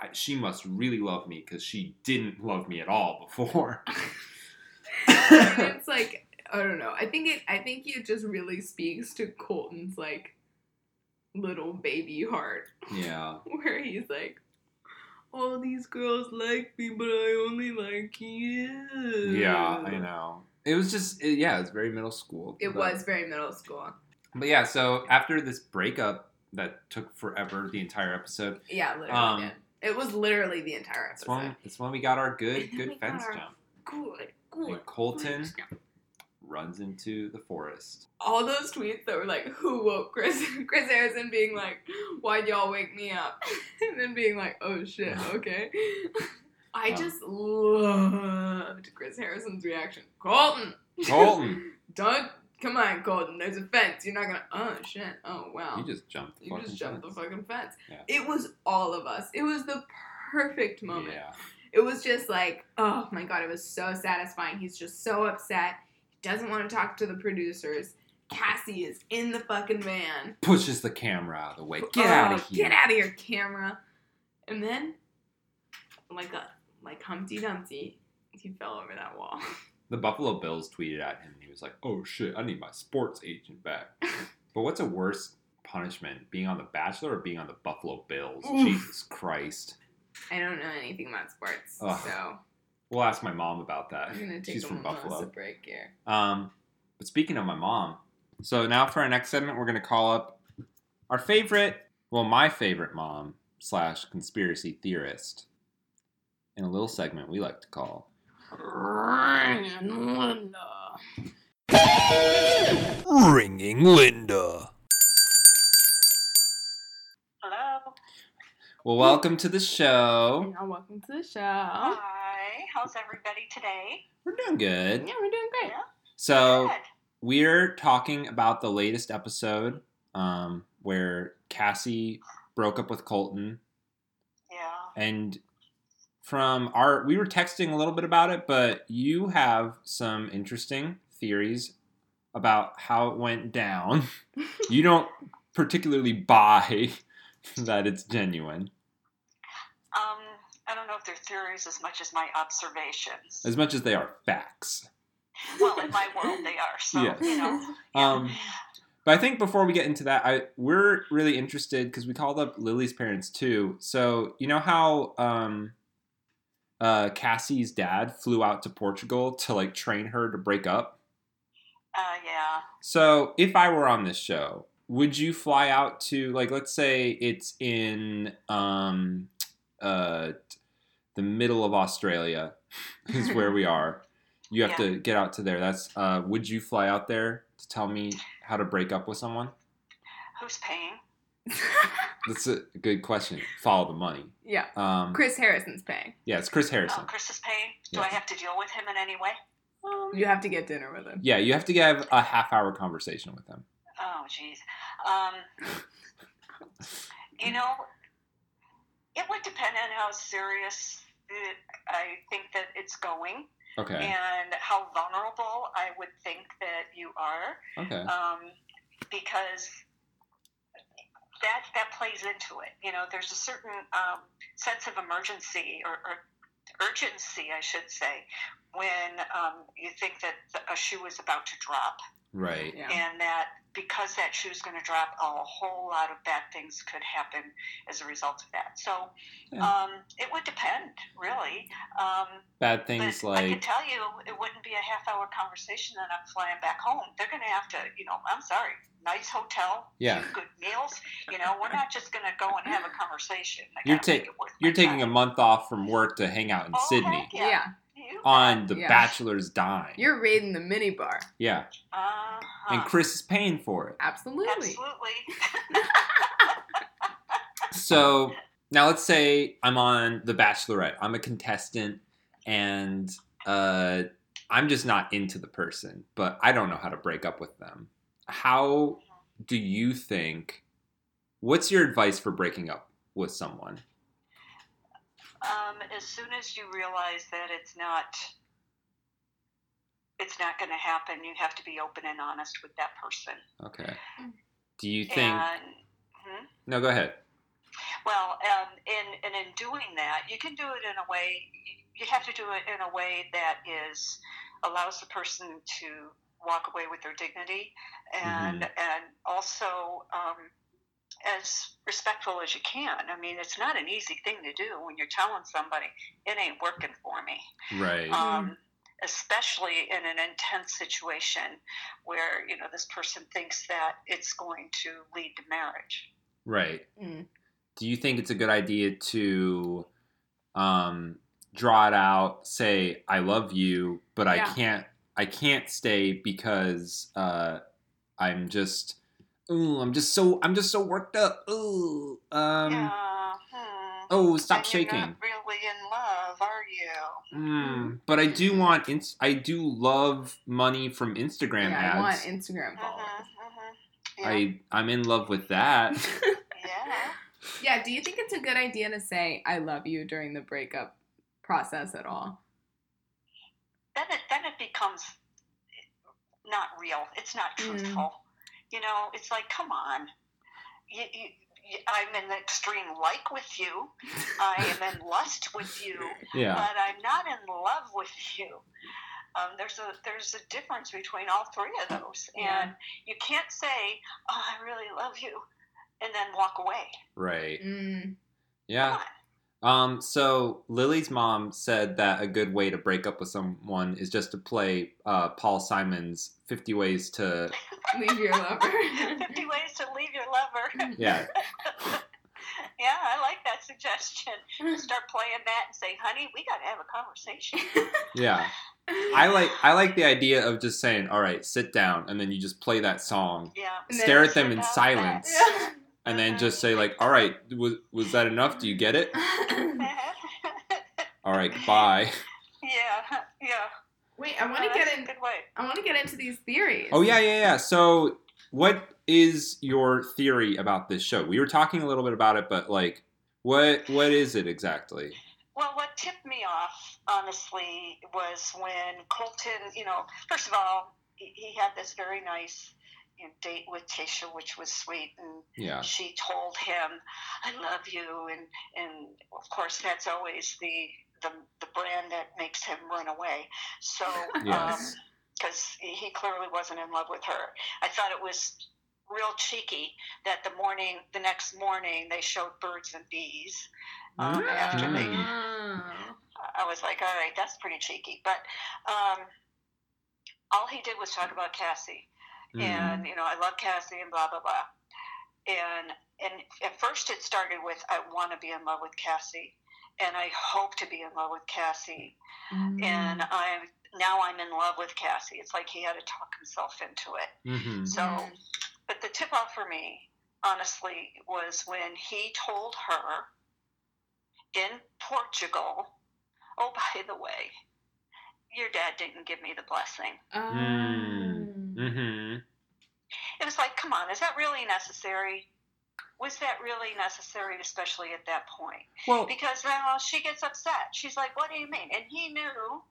I, she must really love me because she didn't love me at all before. it's like I don't know. I think it. I think it just really speaks to Colton's like little baby heart, yeah. where he's like, "All these girls like me, but I only like you." Yeah, I know. It was just, it, yeah, it's very middle school. It but- was very middle school. But yeah, so after this breakup that took forever, the entire episode, Yeah, literally Um, did. It was literally the entire it's episode. when, it's when we got our good, good fence jump. Good, good. And Colton runs into the forest. All those tweets that were like, "Who woke Chris?" Chris Harrison being like, "Why'd y'all wake me up?" and then being like, "Oh shit, okay." I Um, just loved Chris Harrison's reaction. Colton, Colton, don't come on, Colton. There's a fence. You're not gonna. Oh shit. Oh wow. you just jumped. The You just jumped fence. the fucking fence. Yeah. It was all of us. It was the perfect moment. Yeah. It was just like, oh my god, it was so satisfying. He's just so upset. He doesn't want to talk to the producers. Cassie is in the fucking van. Pushes the camera out of the way. Get Oh, out of here. Get out of your camera. And then, like a like Humpty Dumpty, he fell over that wall. The Buffalo Bills tweeted at him and he was like, "Oh shit, I need my sports agent back." but what's a worse punishment, being on The Bachelor or being on the Buffalo Bills? Oof. Jesus Christ. I don't know anything about sports, Ugh. so We'll ask my mom about that. I'm gonna take She's from Buffalo. break here. Um, but speaking of my mom, so now for our next segment, we're gonna call up our favorite, well, my favorite mom slash conspiracy theorist, in a little segment we like to call Ringing Linda. Ringing Linda. Hello. Well, welcome to the show. Now, welcome to the show. Hi. How's everybody today? We're doing good. Yeah, we're doing great. Yeah. So Good. we're talking about the latest episode, um, where Cassie broke up with Colton. Yeah. and from our we were texting a little bit about it but you have some interesting theories about how it went down you don't particularly buy that it's genuine Um, I don't know if they're theories as much as my observations. as much as they are facts Well, in my world, they are. So Yes. you know. um but i think before we get into that i we're really interested because we called up lily's parents too so you know how um uh cassie's dad flew out to portugal to like train her to break up Uh, yeah. So, if I were on this show, would you fly out to like let's say it's in um uh the middle of Australia is where we are. You have to get out to there. That's uh would you fly out there to tell me how to break up with someone? Who's paying? That's a good question. Follow the money. yeah, Um Chris Harrison's paying. yeah, it's Chris Oh, Harrison. Chris is paying. Do Yeah. I have to deal with him in any way? You have to get dinner with him. Yeah, you have to have a half hour conversation with him. Oh, jeez. Um, you know, it would depend on how serious it, I think that it's going Okay. and how vulnerable I would think that you are. Okay. um, because that that plays into it. You know, there's a certain um, sense of emergency or, or urgency, I should say, when um, you think that a shoe is about to drop, Right. Yeah. and that because that shoe is going to drop, a whole lot of bad things could happen as a result of that. So Yeah. um, it would depend, really. Um, Bad things like I can tell you, it wouldn't be a half hour conversation and I'm flying back home. They're going to have to, you know, I'm sorry, nice hotel, Yeah. good meals. You know, we're not just going to go and have a conversation. I You're gotta ta- make it worth you're my taking a month off from work to hang out in Oh, Sydney heck Yeah. Yeah. You on the Yeah. bachelor's dime. You're raiding the minibar. yeah. Uh-huh. And Chris is paying for it. Absolutely. Absolutely. So now let's say I'm on The Bachelorette. I'm a contestant and uh, I'm just not into the person, but I don't know how to break up with them. How do you think? What's your advice for breaking up with someone? Um, as soon as you realize that it's not. It's not going to happen. You have to be open and honest with that person. Okay. Do you think? And, hmm? No, go ahead. Well, um, and, and in doing that, you can do it in a way, you have to do it in a way that is, allows the person to walk away with their dignity and, and also um, as respectful as you can. I mean, it's not an easy thing to do when you're telling somebody, it ain't working for me. Right. Um, especially in an intense situation where, you know, this person thinks that it's going to lead to marriage. Right. Mm. Do you think it's a good idea to um, draw it out, say I love you, but I can't I can't stay because uh, I'm just ooh, I'm just so I'm just so worked up. Ooh. Um yeah. Hmm. Oh, stop then you're shaking. not really in love, are you? Mm, but I do want. Ins- I do love money from Instagram yeah, I want Instagram followers. Mm-hmm, mm-hmm. Yeah. I I'm in love with that. yeah. Yeah, do you think it's a good idea to say I love you during the breakup process at all? then it then it becomes not real. It's not Mm. Truthful. You know, it's like, come on. You, you, you, I'm in extreme like with you. I am in lust with you, yeah. but I'm not in love with you. Um, there's a there's a difference between all three of those, Yeah. and you can't say, "Oh, I really love you," and then walk away. Right. Mm. Come Yeah. On. Um. So Lily's mom said that a good way to break up with someone is just to play uh, Paul Simon's Fifty Ways to. Leave your lover. 50 ways to leave your lover. Yeah. yeah, I like that suggestion. Start playing that and say, honey, we got to have a conversation. Yeah. I like I like the idea of just saying, "All right, sit down," and then you just play that song, Yeah. Stare at them in down silence, Yeah. And then just say like, "All right, was was that enough? Do you get it? All right, bye." yeah, yeah. Wait, I want No, to get in. good way. I want to get into these theories. Oh yeah, yeah, yeah. So, what is your theory about this show? We were talking a little bit about it, but like, what what is it exactly? Well, what tipped me off, honestly, was when Colton, you know, first of all, he, he had this very nice you know, date with Tayshia, which was sweet, and Yeah. she told him, "I love you," and and of course that's always the the, the brand that makes him run away. So, Yes. because he clearly wasn't in love with her, I thought it was real cheeky that the morning, the next morning, they showed birds and bees. Um, after they, Mm. I was like, all right, that's pretty cheeky. But um, all he did was talk about Cassie Mm. and you know I love Cassie and blah blah blah. And and at first it started with I want to be in love with Cassie, and I hope to be in love with Cassie, Mm. and I'm now I'm in love with Cassie. It's like he had to talk himself into it. Mhm. So, but the tip off for me, honestly, was when he told her in Portugal, "Oh, by the way." Your dad didn't give me the blessing. Um, Mhm. It was like, come on, is that really necessary? Was that really necessary, especially at that point? Well, Because now she gets upset. She's like, what do you mean? And he knew,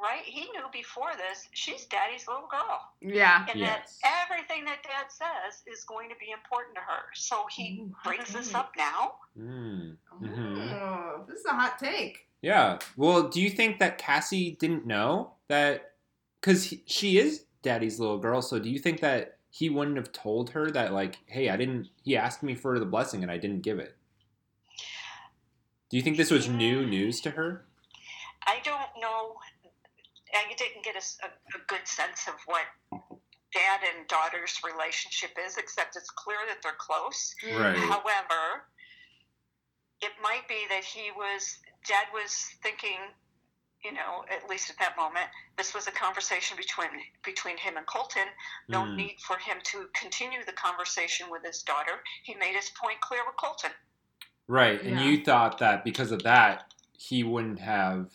right? He knew before this, she's daddy's little girl. Yeah. And Yes. that everything that dad says is going to be important to her. So he Ooh, brings this up now. mm. Mhm. Oh, this is a hot take. Yeah. Well, do you think that Cassie didn't know that? Because she is daddy's little girl. So do you think that he wouldn't have told her that, like, hey, I didn't, he asked me for the blessing and I didn't give it? Do you think this was new news to her? I don't know. I didn't get a good sense of what dad and daughter's relationship is, except it's clear that they're close. Right. However, it might be that he was, dad was thinking, you know, at least at that moment, this was a conversation between between him and Colton. No Mm. need for him to continue the conversation with his daughter. He made his point clear with Colton. Right. And Yeah. you thought that because of that, he wouldn't have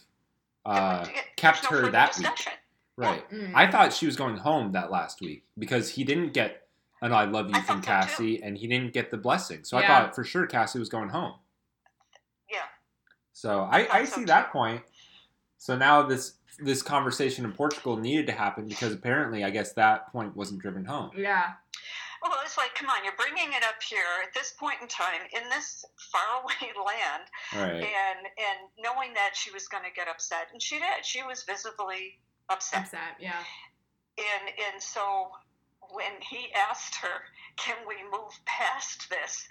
uh, It- it- kept no her further that week. discussion. Right. Mm. I thought she was going home that last week because he didn't get an I love you I from thought so, Cassie and he didn't get the blessing. So I thought for sure Cassie was going home. Yeah. So I, thought I see too. that point. So now this this conversation in Portugal needed to happen because apparently I guess that point wasn't driven home. Yeah. Well, it's like, come on, you're bringing it up here at this point in time in this faraway land, Right. and and knowing that she was going to get upset, and she did. She was visibly upset, Upset. Yeah. and and so when he asked her, "Can we move past this?"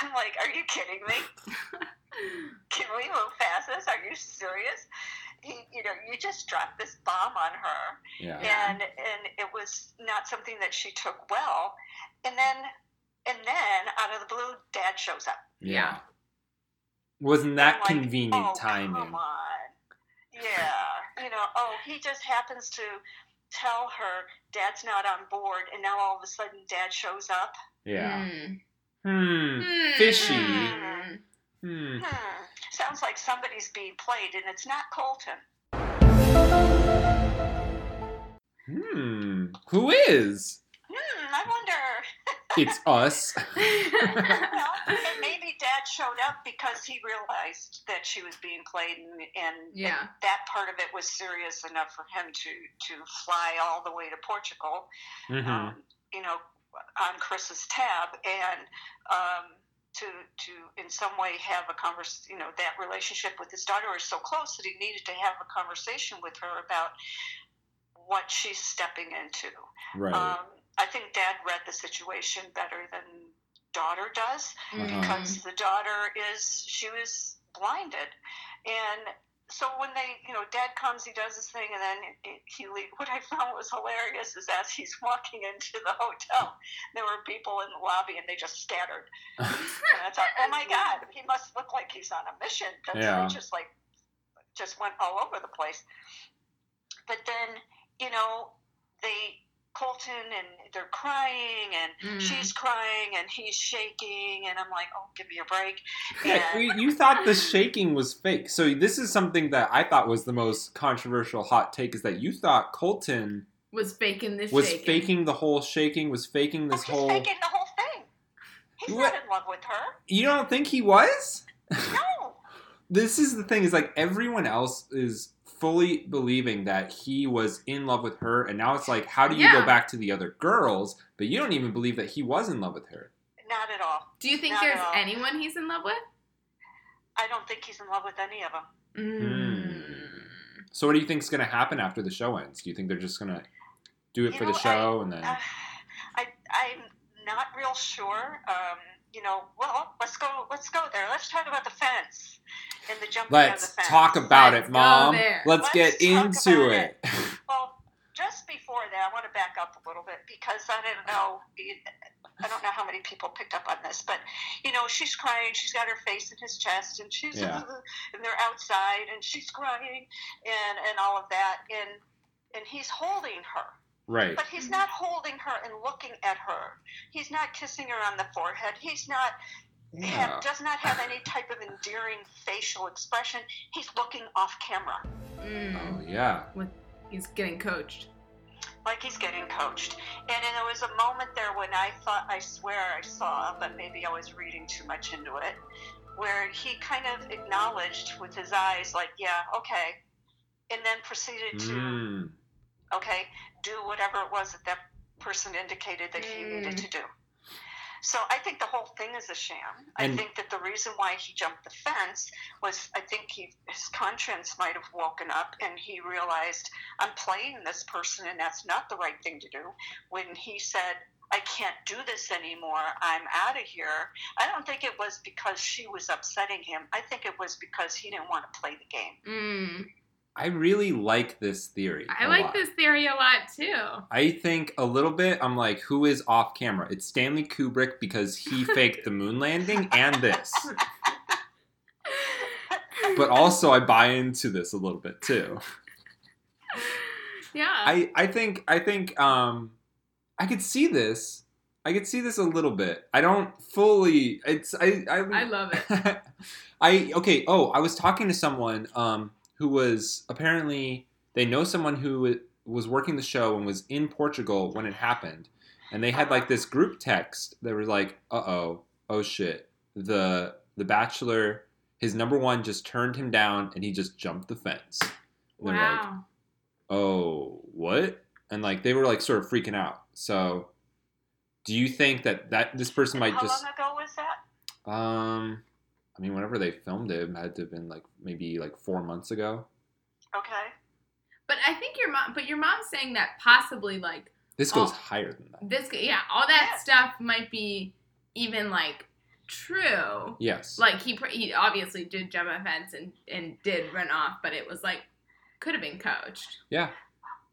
I'm like, "Are you kidding me? Can we move past this? Are you serious?" He, you know, you just dropped this bomb on her, Yeah. Yeah. and and it was not something that she took well and then and then out of the blue dad shows up Yeah. Wasn't that like, convenient oh, timing? come on yeah you know oh he just happens to tell her dad's not on board and now all of a sudden dad shows up Yeah. Mm. Hmm. Hmm. Fishy. Hmm. Hmm. Hmm. Sounds like somebody's being played, and it's not Colton. Hmm. Who is? Hmm. I wonder. It's us. well, and maybe Dad showed up because he realized that she was being played, and, and, Yeah. and that part of it was serious enough for him to to fly all the way to Portugal, Mhm. um, you know, on Chris's tab, and um, to to in some way have a convers, you know, that relationship with his daughter is so close that he needed to have a conversation with her about what she's stepping into. Right. Um, I think Dad read the situation better than daughter does Uh-huh. because the daughter is she was blinded, and so when they, you know, Dad comes, he does his thing, and then he leave. What I found was hilarious is as he's walking into the hotel, there were people in the lobby, and they just scattered. And I thought, oh my God, he must look like he's on a mission. That's Yeah. just like just went all over the place. But then, you know, they Colton and they're crying and Mm. she's crying and he's shaking and I'm like, oh, give me a break. And you you thought the shaking was fake. So this is something that I thought was the most controversial hot take is that you thought Colton was faking this was shaking. faking the whole shaking, was faking this he's whole. faking the whole thing. He's What? not in love with her. You don't think he was? No. This is the thing is like everyone else is fully believing that he was in love with her, and now it's like, how do you Yeah. go back to the other girls? But you don't even believe that he was in love with her. Not at all. Do you think Not there's anyone he's in love with? I don't think he's in love with any of them. Mm. So what do you think's gonna happen after the show ends? Do you think they're just gonna do it You for know, the show and then? Uh, I I'm not real sure. Um, you know, well, let's go. Let's go there. Let's talk about the fence and the jumping of the Let's fence. talk about Let's it, Mom. Let's, Let's get into about it. Well, just before that, I want to back up a little bit because I don't know. I don't know how many people picked up on this, but you know, she's crying. She's got her face in his chest, and she's Yeah. and they're outside, and she's crying, and and all of that, and and he's holding her. Right. But he's not holding her and looking at her. He's not kissing her on the forehead. He's not Yeah. have, does not have any type of endearing facial expression. He's looking off camera, Mm. Oh yeah. He's getting coached. like he's getting coached. And then there was a moment there when I thought, I swear I saw, but maybe I was reading too much into it, where he kind of acknowledged with his eyes, like, yeah, okay, and then proceeded to, Mm. Okay, do whatever it was that that person indicated that he needed Mm. to do. So I think the whole thing is a sham. I think that the reason why he jumped the fence was I think he his conscience might have woken up and he realized I'm playing this person and that's not the right thing to do. When he said I can't do this anymore. I'm out of here. I don't think it was because she was upsetting him. I think it was because he didn't want to play the game. Mm. I really like this theory. I like lot. this theory a lot too. I think a little bit. I'm like, who is off camera? It's Stanley Kubrick because he faked the moon landing and this. But also, I buy into this a little bit too. Yeah. I I think I think um I could see this. I could see this a little bit. I don't fully. It's I I, I love it. I okay. Oh, I was talking to someone um who was apparently they know someone who was working the show and was in Portugal when it happened, and they had like this group text that was like, "Uh oh, oh shit, the the Bachelor, his number one just turned him down and he just jumped the fence." And they're like, Wow. oh what and like they were like sort of freaking out so do you think that that this person might How just long ago was that? um i mean whenever they filmed it, it had to have been like maybe like four months ago Okay. But I think your mom. But your mom's saying that possibly like this goes Oh. higher than that this. Yeah, all that Yeah. stuff might be even like true. yes Like he he obviously did jump a fence and and did run off, but it was like could have been coached. yeah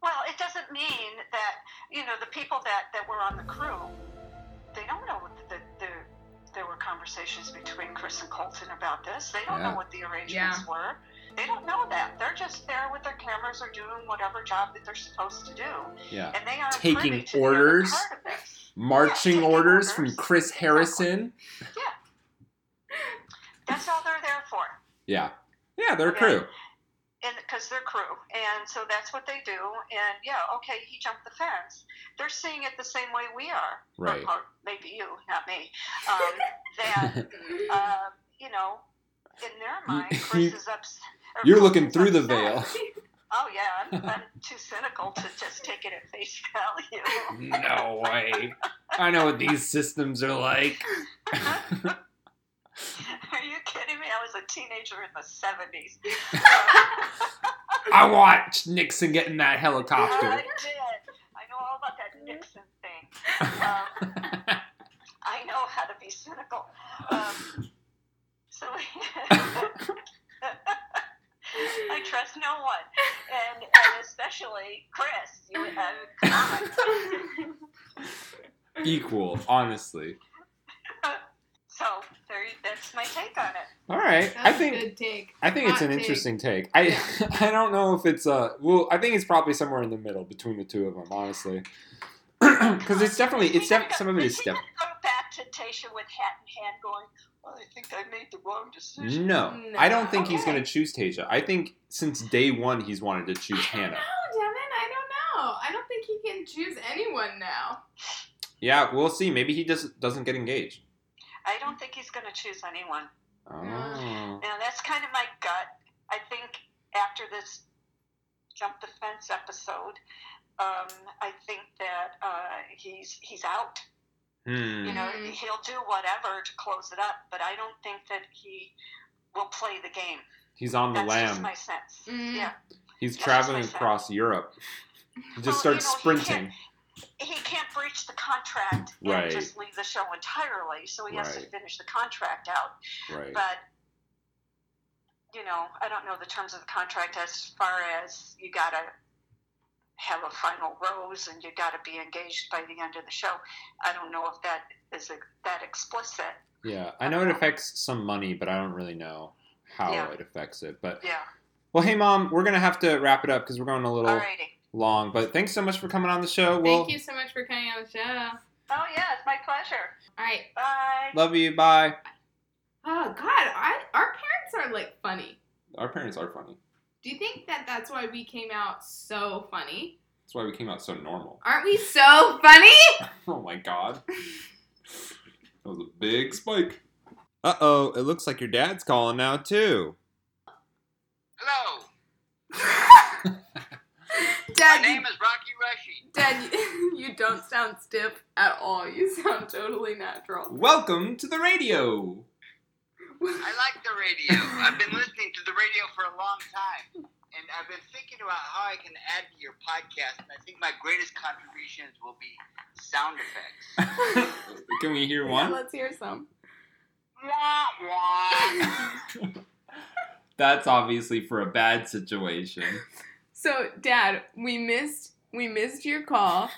Well, it doesn't mean that you know the people that that were on the crew. They don't know what the, the, there were conversations between Chris and Colton about this. They don't Yeah. know what the arrangements were. They don't know that. They're just there with their cameras or doing whatever job that they're supposed to do, yeah and they aren't Taking privy to orders. Part of this. marching taking orders orders. from chris harrison Yeah. That's all they're there for. Yeah. Yeah, they're a crew. They're crew, and so that's what they do. And yeah, okay, he jumped the fence. They're seeing it the same way we are, Right. Or, maybe you, not me. Um, that uh, you know, in their mind, Chris is ups- You're looking through the veil. Oh yeah, I'm, I'm too cynical to just take it at face value. no way. I know what these systems are like. Kidding me? I was a teenager in the seventies. I watched Nixon get in that I helicopter. did. I know all about that Nixon thing. Um, I know how to be cynical. Um, so I trust no one, and, and especially Chris. You, uh. Equal, honestly. So there, that's my take on it. All right. That's I a think good take. I think it's an take. interesting take. I I don't know if it's uh well I think it's probably somewhere in the middle between the two of them honestly, because it's definitely it's def- some of it is Did step. go back to Tayshia with hat in hand, going, "Well, I think I made the wrong decision." No, No. I don't think he's gonna choose Tayshia. I think since day one he's wanted to choose I don't Hannah. know, Devin. I don't know. I don't think he can choose anyone now. Yeah, we'll see. Maybe he just doesn't get engaged. I don't think he's going to choose anyone. Oh. Now that's kind of my gut. I think after this jump the fence episode, um, I think that uh, he's he's out. Hmm. You know, Mhm. he'll do whatever to close it up, but I don't think that he will play the game. He's on the That's just lam. my sense. Mm. Yeah. He's that's traveling my sense. across Europe. He just Well, starts you know, sprinting. He can't breach the contract and Right. just leave the show entirely, so he has to finish the contract out. Right. But you know, I don't know the terms of the contract as far as you gotta have a final rose and you gotta be engaged by the end of the show. I don't know if that is a, that explicit. Yeah, I know it affects some money, but I don't really know how Yeah. it affects it. But Yeah. well, hey mom, we're gonna have to wrap it up because we're going a little Alrighty. Long. But thanks so much for coming on the show. We'll Thank you so much for coming on the show. Oh yeah, it's my pleasure. All right. Bye. love you. Bye. Oh God, I, our parents are like funny. Our parents are funny. Do you think that that's why we came out so funny? That's why we came out so normal. Aren't we so funny? Oh my god. That was a big spike. Uh oh, it looks like your dad's calling now too. Hello, Dad, my you, name is Rocky Rushy. Dad, you, you don't sound stiff at all. You sound totally natural. Welcome to the radio. I like the radio. I've been listening to the radio for a long time, and I've been thinking about how I can add to your podcast. And I think my greatest contributions will be sound effects. Can we hear Yeah, one? let's hear some. Wah, wah. That's obviously for a bad situation. So, Dad, we missed we missed your call,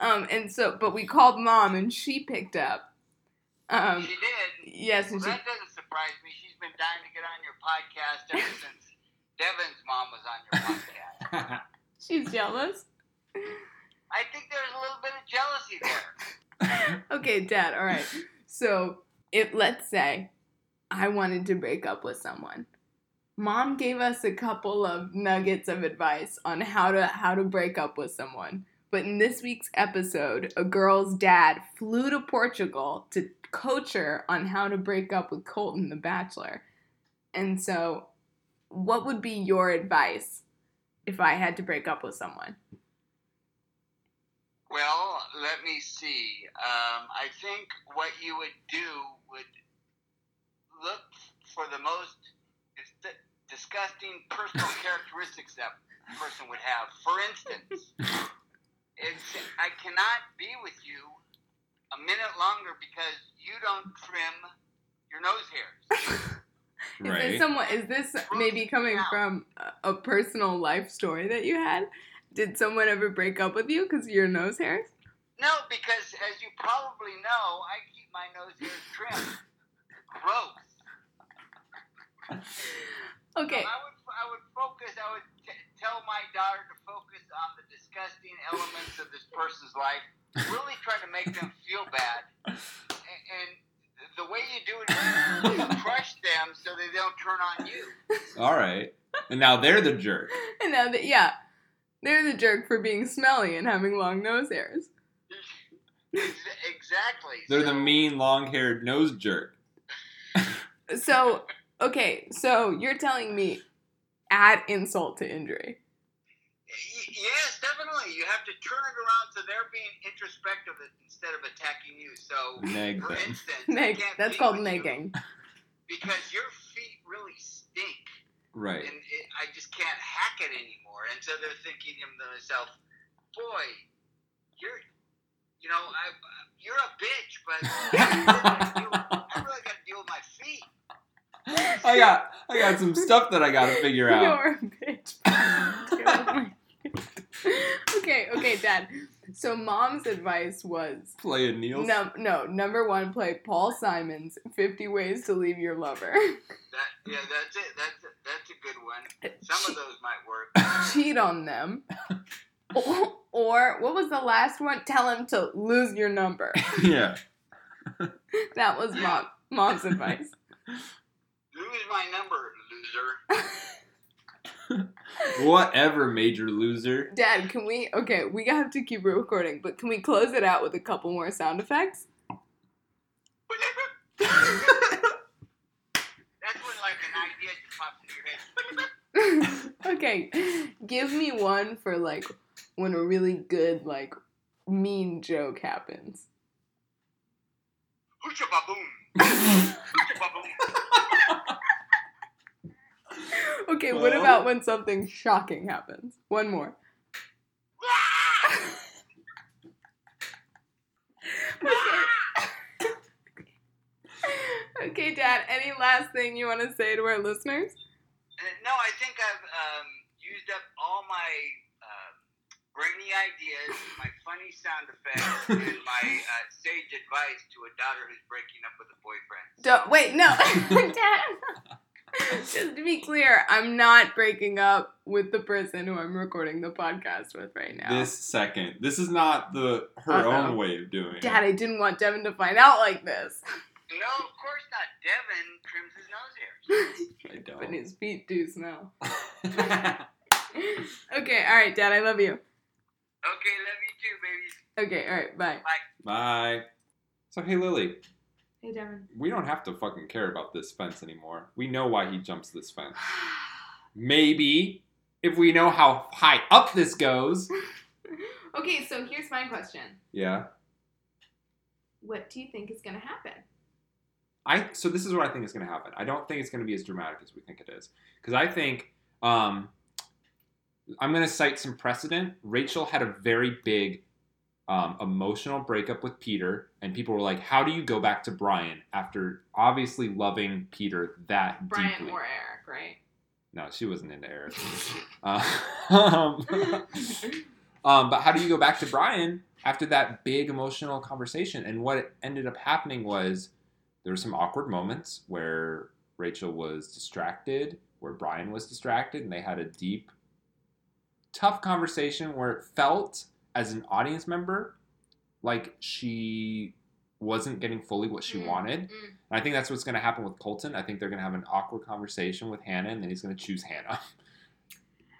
um, and so but we called Mom and she picked up. Um, she did. yes, Well, and she that doesn't surprise me. She's been dying to get on your podcast ever since Devin's mom was on your podcast. she's jealous. I think there's a little bit of jealousy there. Okay, Dad. All right. So, if let's say I wanted to break up with someone, Mom gave us a couple of nuggets of advice on how to how to break up with someone. But in this week's episode, a girl's dad flew to Portugal to coach her on how to break up with Colton the bachelor. And so, what would be your advice if I had to break up with someone? Well, let me see. Um, I think what you would do would look for the most disgusting personal characteristics that person would have. For instance, it's, I cannot be with you a minute longer because you don't trim your nose hairs. Is right? this someone? Is this maybe coming from a, a personal life story that you had? Did someone ever break up with you because of your nose hairs? No, because as you probably know, I keep my nose hairs trimmed. Gross. Okay. So I would I would focus. I would t- tell my daughter to focus on the disgusting elements of this person's life. Really try to make them feel bad, and, and the way you do it is you crush them so so they don't turn on you. All right. And now they're the jerk. And now that yeah, they're the jerk for being smelly and having long nose hairs. Exactly. They're the mean, long-haired nose jerk. So okay, so you're telling me add insult to injury. Yes, definitely. You have to turn it around so they're being introspective instead of attacking you. So, Neg for them. instance, Neg, that's called with you negging. because your feet really stink, Right. and it, I just can't hack it anymore. And so they're thinking to themselves, "Boy, you're, you know, I, you're a bitch, but I really got to deal with my feet." I got I got some stuff that I gotta figure out. You're a bitch. okay, okay, Dad. So mom's advice was Play a Niels. num- no number one, play Paul Simon's Fifty Ways to Leave Your Lover. That, yeah, that's it. That's that's a good one. Some of those might work. Cheat on them. Or, or what was the last one? Tell him to lose your number. yeah. That was mom mom's advice. Lose my number, loser. Whatever, major loser. Dad, can we? Okay, we have to keep recording, but can we close it out with a couple more sound effects? That's when like an idea just pops into your head. okay, give me one for like when a really good like mean joke happens. Hoocha baboom. Hoocha baboom. Okay, what about when something shocking happens? One more. Okay. okay, Dad. Any last thing you want to say to our listeners? Uh, no, I think I've um, used up all my uh, brainy ideas, my funny sound effects, and my uh, sage advice to a daughter who's breaking up with a boyfriend. Don't wait. No, Dad. Just to be clear, I'm not breaking up with the person who I'm recording the podcast with right now. This second. This is not the her Uh-oh. own way of doing it. Dad, I didn't want Devin to find out like this. No, of course not. Devin trims his nose hairs. I don't. his feet do smell. Okay, all right, Dad, I love you. Okay, love you too, babies. Okay, all right, bye. bye. Bye. So hey Lily, Hey, Devin. we don't have to fucking care about this fence anymore. We know why he jumps this fence. Maybe if we know how high up this goes. okay, so here's my question. Yeah. What do you think is going to happen? I so this is what I think is going to happen. I don't think it's going to be as dramatic as we think it is because I think um, I'm going to cite some precedent. Rachel had a very big um, emotional breakup with Peter, and people were like, "How do you go back to Bryan after obviously loving Peter that Bryan deeply?" or Eric, right? No, she wasn't into Eric. uh, um, um, but how do you go back to Bryan after that big emotional conversation? And what ended up happening was there were some awkward moments where Rachel was distracted, where Bryan was distracted, and they had a deep, tough conversation where it felt as an audience member like she wasn't getting fully what she Mm, wanted. mm. And I think that's what's going to happen with Colton. I think they're going to have an awkward conversation with Hannah, and then he's going to choose Hannah.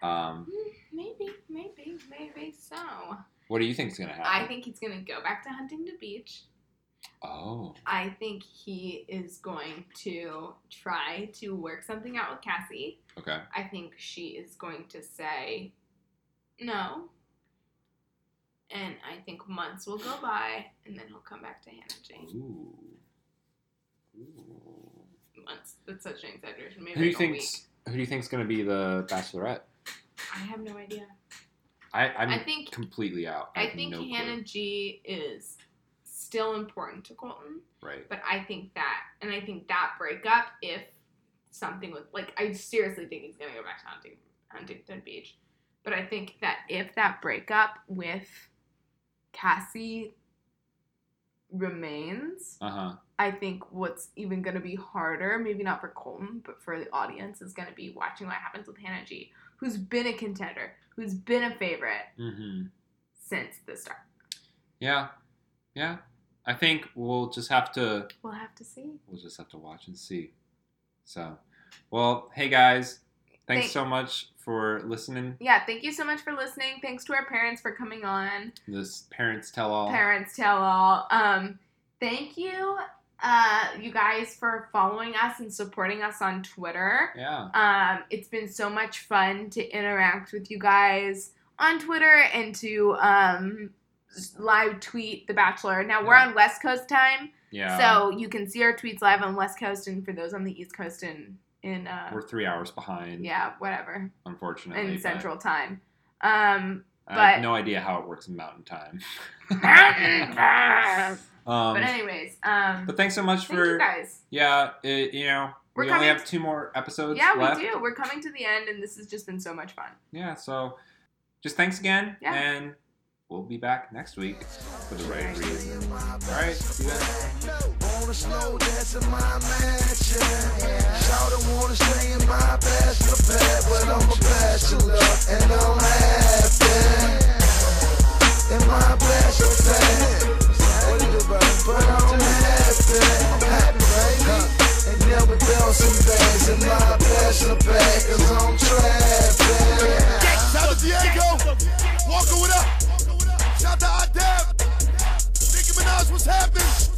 Um, Mm, Maybe, maybe, maybe so. what do you think is going to happen? I think he's going to go back to Huntington Beach. Oh, I think he is going to try to work something out with Cassie. okay. I think she is going to say no. And I think months will go by, and then he'll come back to Hannah Jane. Ooh. Ooh. Months. That's such an exaggeration. Maybe Who do you like a think's Who do you think's going to be the Bachelorette? I have no idea. I, I'm I think- completely out. I, I think no clue. Hannah G is still important to Colton, Right. but I think that, and I think that breakup, if something with, like, I seriously think he's gonna go back to Hunting, Huntington Beach, but I think that if that breakup with Cassie remains, Uh huh. I think what's even gonna be harder, maybe not for Colton, but for the audience, is gonna be watching what happens with Hannah G, who's been a contender, who's been a favorite Mm-hmm. since the start. Yeah. Yeah. I think we'll just have to We'll have to see. we'll just have to watch and see. So, well, hey guys, thanks Thank- so much for listening. Yeah, thank you so much for listening. Thanks to our parents for coming on. This parents tell all. Parents tell all. Um, thank you, uh, you guys, for following us and supporting us on Twitter. Yeah. Um, it's been so much fun to interact with you guys on Twitter and to um, live tweet The Bachelor. Now we're Yeah. on West Coast time, Yeah. so you can see our tweets live on West Coast, and for those on the East Coast in in uh, we're three hours behind. yeah, whatever, Unfortunately. in Central Time. Um, I but- have no idea how it works in Mountain Time. but um, anyways, um, but thanks so much thank for you guys. yeah. It, you know, We're we only have two more episodes Yeah, left. we do. We're coming to the end, and this has just been so much fun. Yeah. So, just thanks again, Yeah. and we'll be back next week for the right reason. All right. See you guys wanna slow dance in my mansion. Shout wanna stay in my bachelor pad, but I'm a bachelor and I'm happy. In my bachelor pad, but I'm happy. Bags in my bachelor I'm Diego, up. Shout out to. Nicki Minaj, what's happening?